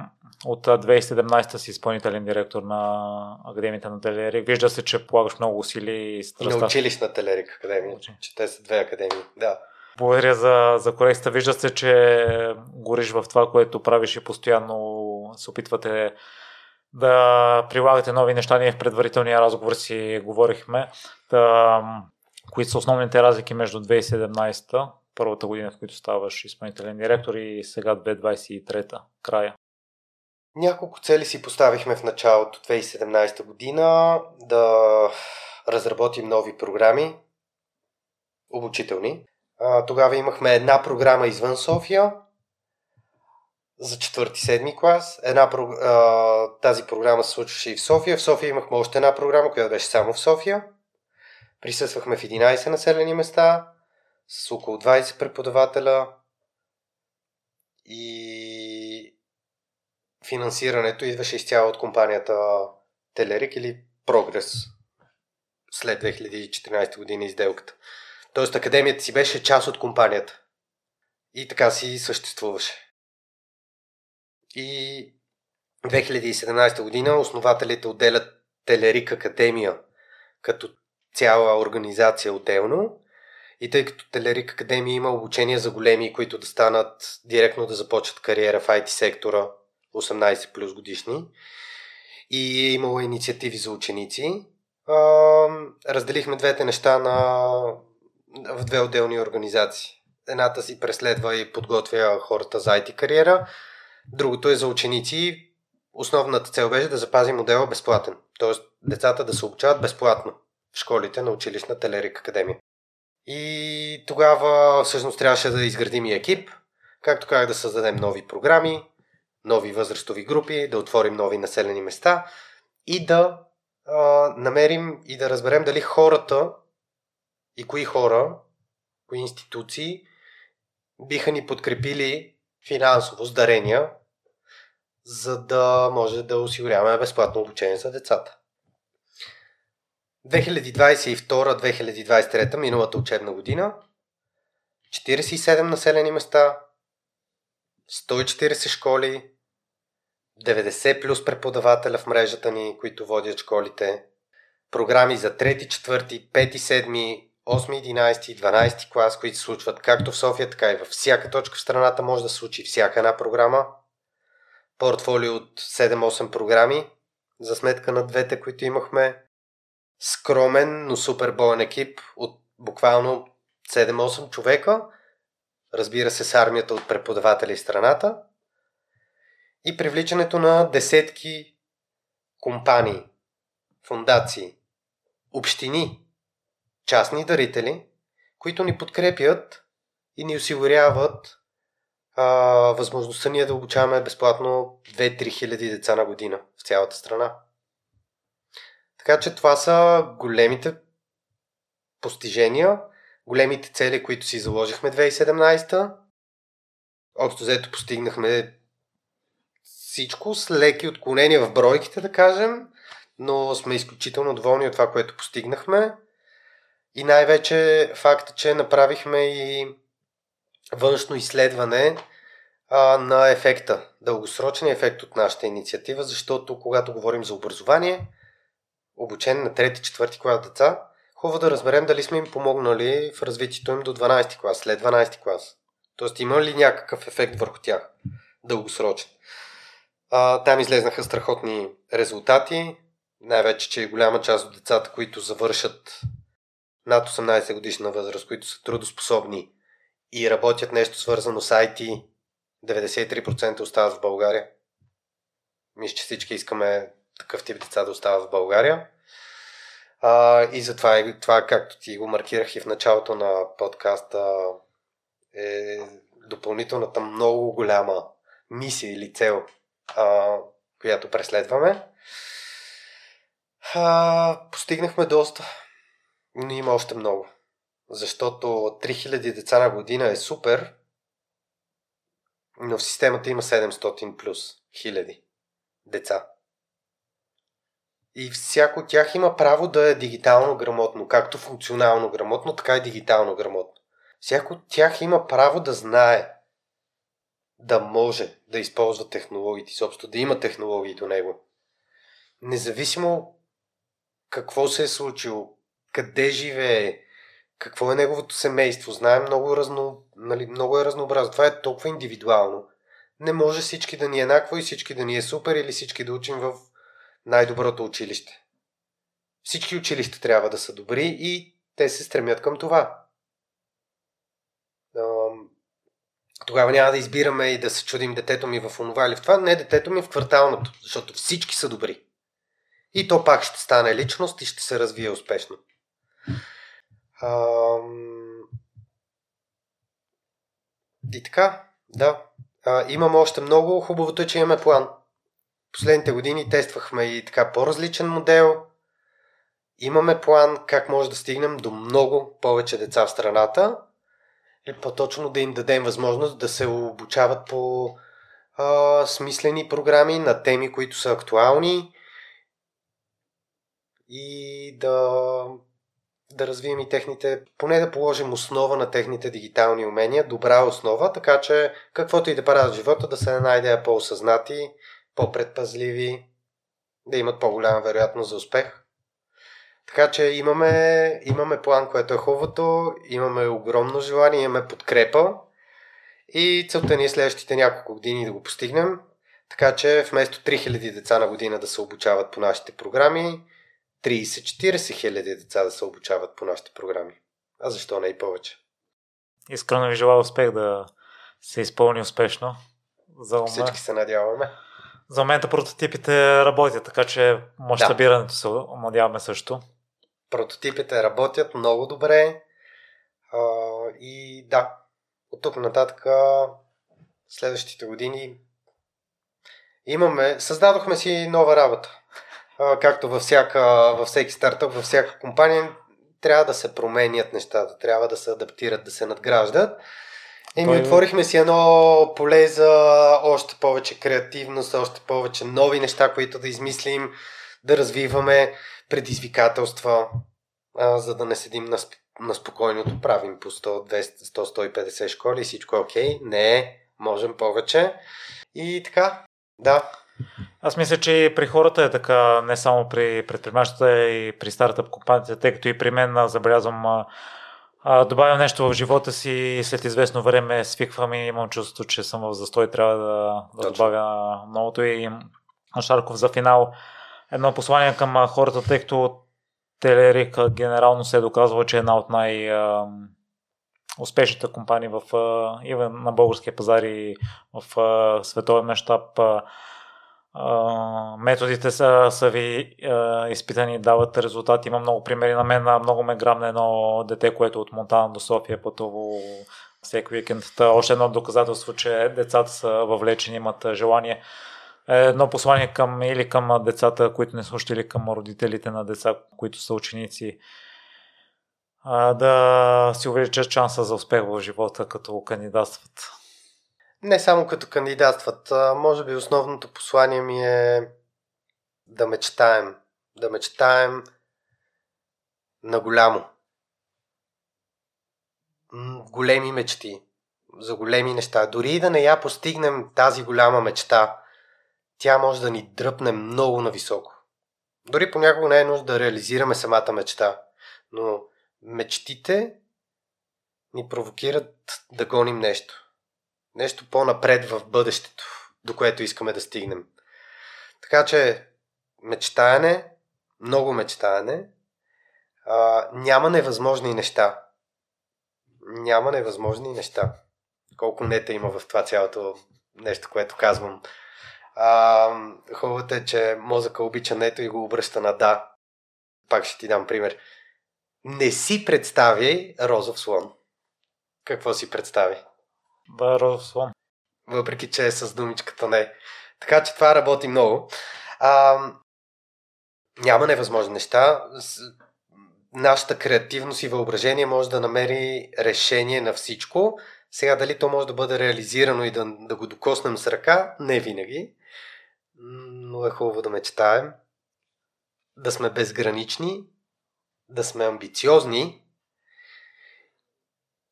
от 2017 си изпълнителен директор на Академията на Телерик. Вижда се, че полагаш много усилия и страста. И на училищна Телерик Академия, че те са две академии, да. Благодаря за, за корекцията. Вижда се, че гориш в това, което правиш и постоянно се опитвате да прилагате нови неща. Ние в предварителния разговор си говорихме. Да, кои са основните разлики между 2017 първата година, в която ставаш изпълнителен директор и сега 2023 края? Няколко цели си поставихме в началото 2017 година да разработим нови програми, обучителни. Тогава имахме една програма извън София за четвърти-седми клас. Една, тази програма се случваше и в София. В София имахме още една програма, която беше само в София. Присъствахме в 11 населени места с около 20 преподавателя и финансирането идваше изцяло от компанията Телерик или Прогрес след 2014 година изделката. Тоест академията си беше част от компанията. И така си съществуваше. И 2017 година основателите отделят Телерик Академия като цяла организация отделно. И тъй като Телерик Академия има обучение за големи, които да станат директно да започват кариера в IT сектора 18 плюс годишни и е имало инициативи за ученици, разделихме двете неща на, в две отделни организации. Едната си преследва и подготвя хората за IT кариера, другото е за ученици. Основната цел беше да запази модела безплатен, т.е. децата да се обучават безплатно в школите на училищна Телерик Академия. И тогава всъщност трябваше да изградим и екип, както как да създадем нови програми, нови възрастови групи, да отворим нови населени места и да а, намерим и да разберем дали хората и кои хора, кои институции биха ни подкрепили финансово с дарения, за да може да осигуряваме безплатно обучение за децата. 2022-2023, миналата учебна година, 47 населени места, 140 школи, 90 плюс преподавателя в мрежата ни, които водят школите, програми за 3, 4, 5, 7, 8, 11 и 12 клас, които се случват както в София, така и във всяка точка в страната може да се случи всяка една програма. Портфолио от 7-8 програми за сметка на двете, които имахме. Скромен, но супер боен екип от буквално 7-8 човека. Разбира се, с армията от преподаватели в страната и привличането на десетки компании, фундации, общини, частни дарители, които ни подкрепят и ни осигуряват а, възможността ние да обучаваме безплатно 2-3 хиляди деца на година в цялата страна. Така че това са големите постижения, големите цели, които си заложихме 2017. Общо взето постигнахме всичко с леки отклонения в бройките, да кажем, но сме изключително доволни от това, което постигнахме. И най-вече факта, че направихме и външно изследване а, на ефекта, дългосрочен ефект от нашата инициатива, защото когато говорим за образование, обучение на 3-4 клас деца, хубаво да разберем дали сме им помогнали в развитието им до 12 клас, след 12 клас. Тоест има ли някакъв ефект върху тях, дългосрочен. А, там излезнаха страхотни резултати. Най-вече, че голяма част от децата, които завършат над 18 годишна възраст, които са трудоспособни и работят нещо свързано с IT, 93% остават в България. Мисля, че всички искаме такъв тип деца да остават в България. А, и затова, е, това, както ти го маркирах и в началото на подкаста, е допълнителната много голяма мисия или цел а, която преследваме. А, постигнахме доста, но има още много. Защото 3000 деца на година е супер, но в системата има 700 плюс хиляди деца. И всяко от тях има право да е дигитално грамотно, както функционално грамотно, така и дигитално грамотно. Всяко от тях има право да знае да може да използва технологиите, съобщо да има технологии до него. Независимо какво се е случило, къде живее, какво е неговото семейство, знаем много, разно, нали, много е разнообразно. Това е толкова индивидуално. Не може всички да ни е еднакво и всички да ни е супер или всички да учим в най-доброто училище. Всички училища трябва да са добри и те се стремят към това. Тогава няма да избираме и да се чудим детето ми в онова или в това. Не, детето ми в кварталното, защото всички са добри. И то пак ще стане личност и ще се развие успешно. Ам... И така, да. А, имаме още много. Хубавото е, че имаме план. Последните години тествахме и така по-различен модел. Имаме план как може да стигнем до много повече деца в страната. И по-точно да им дадем възможност да се обучават по а, смислени програми на теми, които са актуални и да, да развием и техните, поне да положим основа на техните дигитални умения, добра основа, така че каквото и да правят в живота, да се найде по-осъзнати, по-предпазливи, да имат по-голяма вероятност за успех. Така че имаме, имаме план, което е хубавото, имаме огромно желание, имаме подкрепа и целта ни е следващите няколко години да го постигнем. Така че вместо 3000 деца на година да се обучават по нашите програми, 30-40 хиляди деца да се обучават по нашите програми. А защо не и повече? Искрено ви желая успех да се изпълни успешно. За ума. Всички се надяваме. За момента прототипите работят, така че мащабирането да. се надяваме също. Прототипите работят много добре. А, и да, от тук нататък следващите години имаме, създадохме си нова работа както във, всяка, във всеки стартъп, във всяка компания, трябва да се променят нещата, трябва да се адаптират, да се надграждат. И ми отворихме си едно поле за още повече креативност, още повече нови неща, които да измислим, да развиваме предизвикателства, а, за да не седим на, на спокойното, правим по 100, 200, 100, 150 школи и всичко е окей. Не, можем повече. И така, да, аз мисля, че и при хората е така, не само при предприемачите, и при стартъп компаниите, тъй като и при мен забелязвам добавям нещо в живота си и след известно време свиквам и имам чувството, че съм в застой, трябва да, да добавя новото и Шарков за финал. Едно послание към хората, тъй като Телерик генерално се е доказва, че е една от най- успешните компании в, и на българския пазар и в световен мащаб методите са, са ви а, изпитани дават резултати. Има много примери на мен. Много ме грабна едно дете, което от Монтана до София пътува всеки уикенд. Та, още едно доказателство, че децата са въвлечени, имат желание. Едно послание към или към децата, които не слушат, или към родителите на деца, които са ученици, да си увеличат шанса за успех в живота, като кандидатстват. Не само като кандидатстват. Може би основното послание ми е да мечтаем. Да мечтаем на голямо. Големи мечти. За големи неща. Дори и да не я постигнем тази голяма мечта, тя може да ни дръпне много нависоко. Дори понякога не е нужда да реализираме самата мечта, но мечтите ни провокират да гоним нещо нещо по-напред в бъдещето, до което искаме да стигнем. Така че мечтаяне, много мечтаяне, а, няма невъзможни неща. Няма невъзможни неща. Колко нета има в това цялото нещо, което казвам. А, хубавото е, че мозъка обича нето и го обръща на да. Пак ще ти дам пример. Не си представяй розов слон. Какво си представи? Барослон. Въпреки, че е с думичката не. Така че това работи много. А, няма невъзможни неща. Нашата креативност и въображение може да намери решение на всичко. Сега дали то може да бъде реализирано и да, да го докоснем с ръка, не винаги. Но е хубаво да мечтаем. Да сме безгранични, да сме амбициозни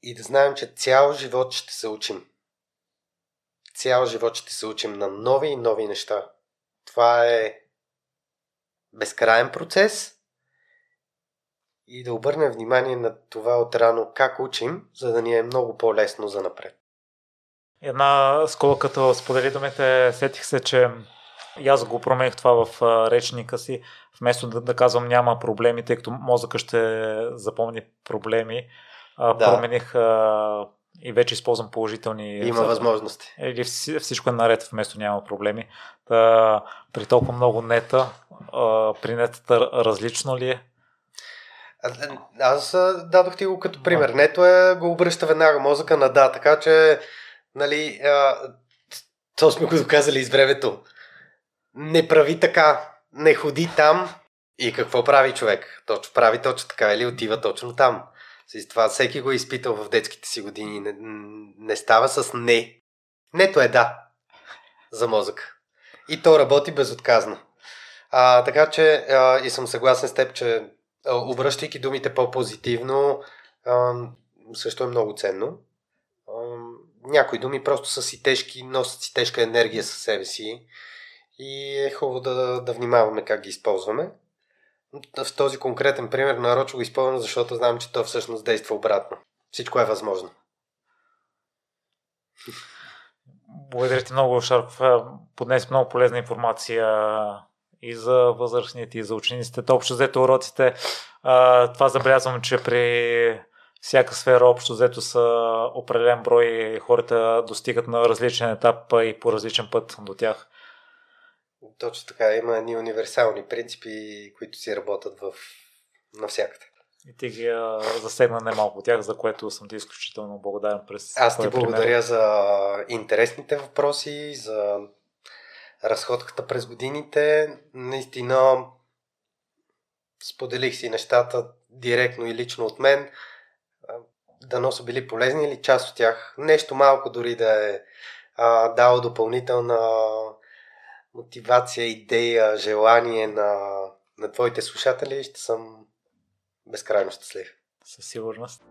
и да знаем, че цял живот ще се учим. Цял живот ще се учим на нови и нови неща. Това е безкрайен процес и да обърнем внимание на това от рано как учим, за да ни е много по-лесно за напред. Една скола, като сподели думите, сетих се, че И аз го промених това в речника си. Вместо да, да казвам няма проблеми, тъй като мозъка ще запомни проблеми, да. промених а, и вече използвам положителни. Има възможности. Или всичко е наред, вместо няма проблеми. Та, при толкова много нета, а, при нетата различно ли е? А, аз дадох ти го като пример. А. Нето е, го обръща веднага мозъка на да, така че, нали, а, то сме го доказали из времето. Не прави така, не ходи там и какво прави човек? Точно прави точно така или отива точно там. Това всеки го е изпитал в детските си години. Не, не става с не. Нето е да за мозък. И то работи безотказно. А, така че а, и съм съгласен с теб, че а, обръщайки думите по-позитивно, а, също е много ценно. А, някои думи просто са си тежки, носят си тежка енергия със себе си и е хубаво да, да внимаваме как ги използваме в този конкретен пример нарочно го изпълням, защото знам, че то всъщност действа обратно. Всичко е възможно. Благодаря ти много, Шаров. Поднес много полезна информация и за възрастните, и за учениците. Общо взето уроците. Това забелязвам, че при всяка сфера общо взето са определен брой хората достигат на различен етап и по различен път до тях. Точно така. Има едни универсални принципи, които си работят в... навсякъде. И ти ги засегна немалко от тях, за което съм ти изключително благодарен през Аз ти благодаря пример. за интересните въпроси, за разходката през годините. Наистина споделих си нещата директно и лично от мен. Дано са били полезни или част от тях. Нещо малко дори да е а, дало допълнителна мотивация, идея, желание на, на твоите слушатели, ще съм безкрайно щастлив. Със сигурност.